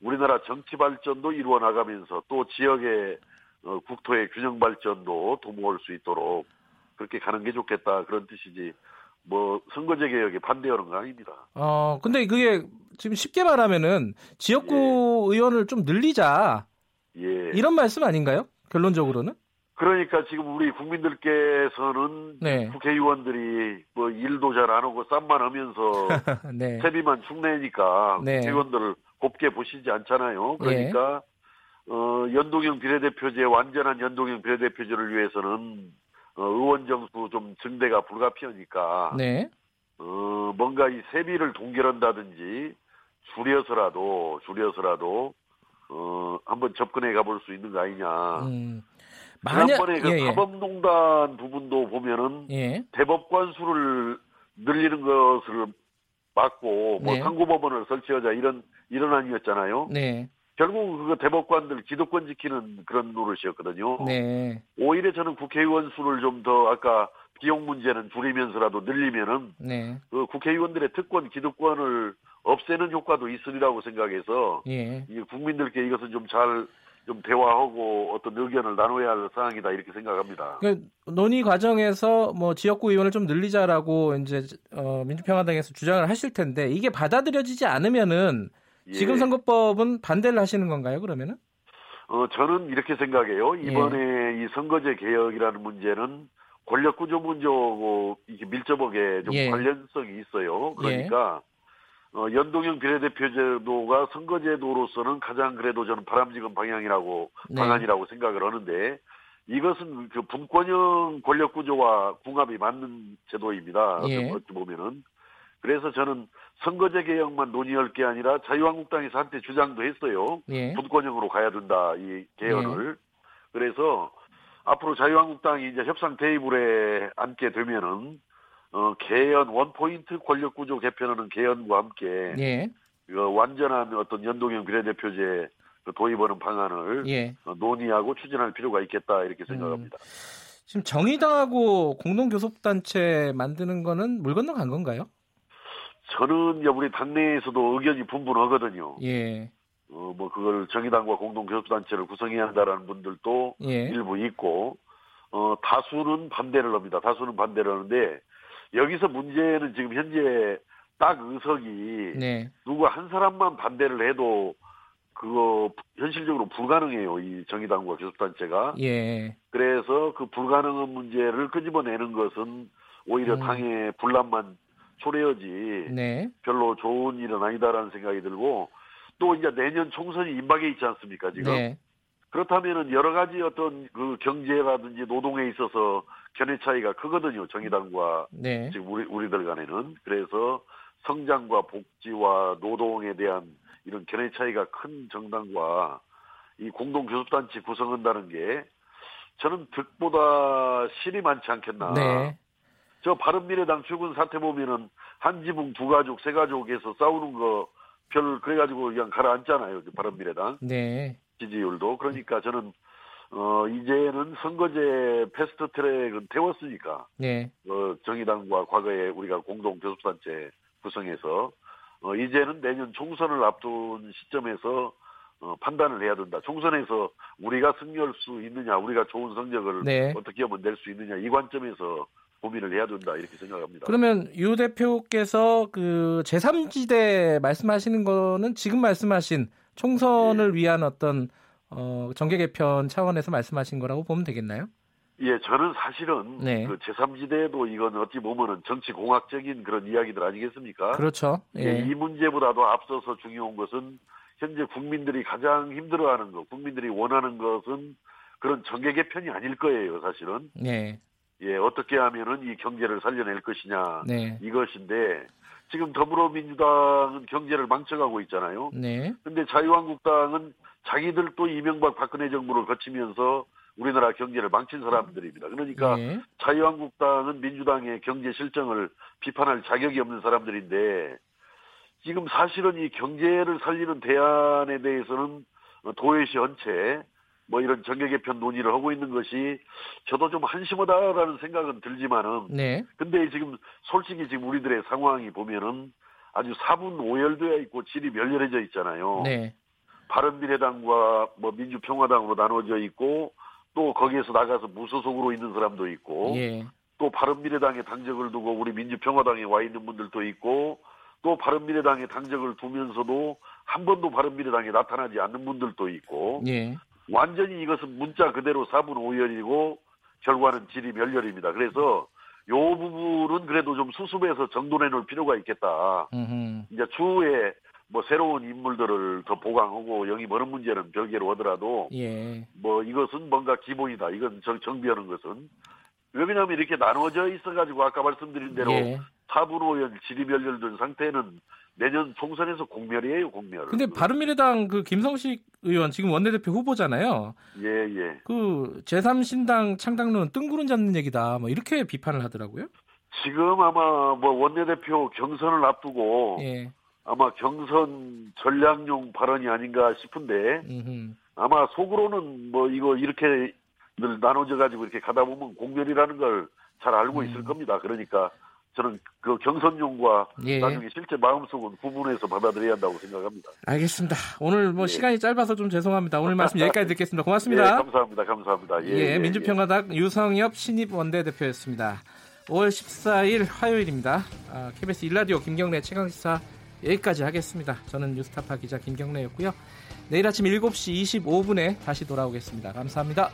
우리나라 정치 발전도 이루어 나가면서 또 지역의 어, 국토의 균형 발전도 도모할 수 있도록 그렇게 가는 게 좋겠다 그런 뜻이지 뭐 선거제 개혁에 반대하는 거 아닙니다. 어 근데 그게 지금 쉽게 말하면은 지역구 예. 의원을 좀 늘리자. 예. 이런 말씀 아닌가요? 결론적으로는? 그러니까 지금 우리 국민들께서는 네. 국회의원들이 뭐 일도 잘 안 하고 쌈만 하면서 네. 세비만 축내니까 네. 국회의원들을 곱게 보시지 않잖아요. 그러니까 네. 어, 연동형 비례대표제 완전한 연동형 비례대표제를 위해서는 어, 의원 정수 좀 증대가 불가피하니까 네. 어, 뭔가 이 세비를 동결한다든지 줄여서라도 줄여서라도 어, 한번 접근해 가볼 수 있는 거 아니냐. 음. 지난번에 그 예, 예. 사법농단 부분도 보면은 예. 대법관 수를 늘리는 것을 막고 뭐 네. 상고법원을 설치하자 이런 이런 안이었잖아요. 네. 결국 그 대법관들 기득권 지키는 그런 노릇이었거든요. 네. 오히려 저는 국회의원 수를 좀 더 아까 비용 문제는 줄이면서라도 늘리면은 네. 그 국회의원들의 특권 기득권을 없애는 효과도 있으리라고 생각해서 예. 이 국민들께 이것은 좀잘 좀 대화하고 어떤 의견을 나눠야 할 사항이다 이렇게 생각합니다. 그러니까 논의 과정에서 뭐 지역구 의원을 좀 늘리자라고 이제 어, 민주평화당에서 주장을 하실 텐데 이게 받아들여지지 않으면은 예. 지금 선거법은 반대를 하시는 건가요? 그러면은? 어 저는 이렇게 생각해요. 이번에 예. 이 선거제 개혁이라는 문제는 권력 구조 문제하고 이게 밀접하게 좀 예. 관련성이 있어요. 그러니까 예. 어, 연동형 비례대표제도가 선거제도로서는 가장 그래도 저는 바람직한 방향이라고 네. 방안이라고 생각을 하는데 이것은 그 분권형 권력 구조와 궁합이 맞는 제도입니다. 예. 어찌 보면은 그래서 저는 선거제 개혁만 논의할 게 아니라 자유한국당에서 한때 주장도 했어요. 예. 분권형으로 가야 된다 이 개헌을. 예. 그래서 앞으로 자유한국당이 이제 협상 테이블에 앉게 되면은 어, 개헌 원포인트 권력구조 개편하는 개헌과 함께 예. 그 완전한 어떤 연동형 비례대표제 그 도입하는 방안을 예. 어, 논의하고 추진할 필요가 있겠다 이렇게 생각합니다. 음. 지금 정의당하고 공동교섭단체 만드는 거는 물 건너간 건가요? 저는 우리 당내에서도 의견이 분분하거든요. 예. 어, 뭐 그걸 정의당과 공동 교섭단체를 구성해야 한다라는 분들도 예. 일부 있고 어, 다수는 반대를 합니다. 다수는 반대를 하는데 여기서 문제는 지금 현재 딱 의석이 네. 누구 한 사람만 반대를 해도 그거 현실적으로 불가능해요. 이 정의당과 교섭단체가. 예. 그래서 그 불가능한 문제를 끄집어내는 것은 오히려 음. 당의 분란만 초래하지 네. 별로 좋은 일은 아니다라는 생각이 들고 또 이제 내년 총선이 임박해 있지 않습니까 지금 네. 그렇다면은 여러 가지 어떤 그 경제라든지 노동에 있어서 견해 차이가 크거든요. 정의당과 네. 지금 우리 우리들 간에는 그래서 성장과 복지와 노동에 대한 이런 견해 차이가 큰 정당과 이 공동 교섭단체 구성한다는 게 저는 득보다 실이 많지 않겠나. 네. 저 바른미래당 출근 사태 보면은 한 지붕 두 가족 세 가족에서 싸우는 거 별 그래가지고 그냥 가라앉잖아요. 바른미래당. 네. 지지율도 그러니까 저는 어 이제는 선거제 패스트 트랙은 태웠으니까 네. 어 정의당과 과거에 우리가 공동 교섭단체 구성해서 어 이제는 내년 총선을 앞둔 시점에서 어, 판단을 해야 된다. 총선에서 우리가 승리할 수 있느냐, 우리가 좋은 성적을 네. 어떻게 하면 낼 수 있느냐 이 관점에서 고민을 해야 된다 이렇게 생각합니다. 그러면 유 대표께서 그 제3지대 말씀하시는 거는 지금 말씀하신 총선을 예. 위한 어떤 어, 정계 개편 차원에서 말씀하신 거라고 보면 되겠나요? 예, 저는 사실은 네. 그 제3지대도 이건 어찌 보면은 정치 공학적인 그런 이야기들 아니겠습니까? 그렇죠. 예. 예, 이 문제보다도 앞서서 중요한 것은 현재 국민들이 가장 힘들어하는 것, 국민들이 원하는 것은 그런 정계 개편이 아닐 거예요, 사실은. 네. 예, 어떻게 하면은 이 경제를 살려낼 것이냐 네. 이것인데 지금 더불어민주당은 경제를 망쳐가고 있잖아요. 네. 근데 자유한국당은 자기들 또 이명박 박근혜 정부를 거치면서 우리나라 경제를 망친 사람들입니다. 그러니까 네. 자유한국당은 민주당의 경제 실정을 비판할 자격이 없는 사람들인데 지금 사실은 이 경제를 살리는 대안에 대해서는 도외시 전체 뭐 이런 정계 개편 논의를 하고 있는 것이 저도 좀 한심하다라는 생각은 들지만은 네. 근데 지금 솔직히 지금 우리들의 상황이 보면은 아주 사분 오열되어 있고 질이 멸렬해져 있잖아요. 네. 바른미래당과 뭐 민주평화당으로 나눠져 있고 또 거기에서 나가서 무소속으로 있는 사람도 있고 예. 또 바른미래당에 당적을 두고 우리 민주평화당에 와 있는 분들도 있고 또 바른미래당에 당적을 두면서도 한 번도 바른미래당에 나타나지 않는 분들도 있고 예. 완전히 이것은 문자 그대로 4분 5열이고 결과는 질이 멸렬입니다. 그래서 요 부분은 그래도 좀 수습해서 정돈해 놓을 필요가 있겠다. 음흠. 이제 추후에 뭐 새로운 인물들을 더 보강하고 영입하는 문제는 별개로 하더라도 예. 뭐 이것은 뭔가 기본이다. 이건 정, 정비하는 것은 왜냐하면 이렇게 나눠져 있어가지고 아까 말씀드린 대로 예. 4분 5열 질의멸렬된 상태는 내년 총선에서 공멸이에요, 공멸. 근데 바른미래당 그 김성식 의원 지금 원내대표 후보잖아요. 예, 예. 그 제3신당 창당론은 뜬구름 잡는 얘기다. 뭐 이렇게 비판을 하더라고요. 지금 아마 뭐 원내대표 경선을 앞두고 예. 아마 경선 전략용 발언이 아닌가 싶은데 음흠. 아마 속으로는 뭐 이거 이렇게 늘 나눠져 가지고 이렇게 가다 보면 공멸이라는 걸 잘 알고 음. 있을 겁니다. 그러니까 저는 그 경선용과 예. 나중에 실제 마음속은 구분해서 받아들여야 한다고 생각합니다. 알겠습니다. 오늘 뭐 예. 시간이 짧아서 좀 죄송합니다. 오늘 말씀 여기까지 듣겠습니다. 고맙습니다. 예, 감사합니다. 감사합니다. 예, 예, 예 민주평화당 유성엽 신입 원내대표였습니다. 5월 14일 화요일입니다. 아, KBS 일라디오 김경래 최강시사 여기까지 하겠습니다. 저는 뉴스타파 기자 김경래였고요. 내일 아침 7시 25분에 다시 돌아오겠습니다. 감사합니다.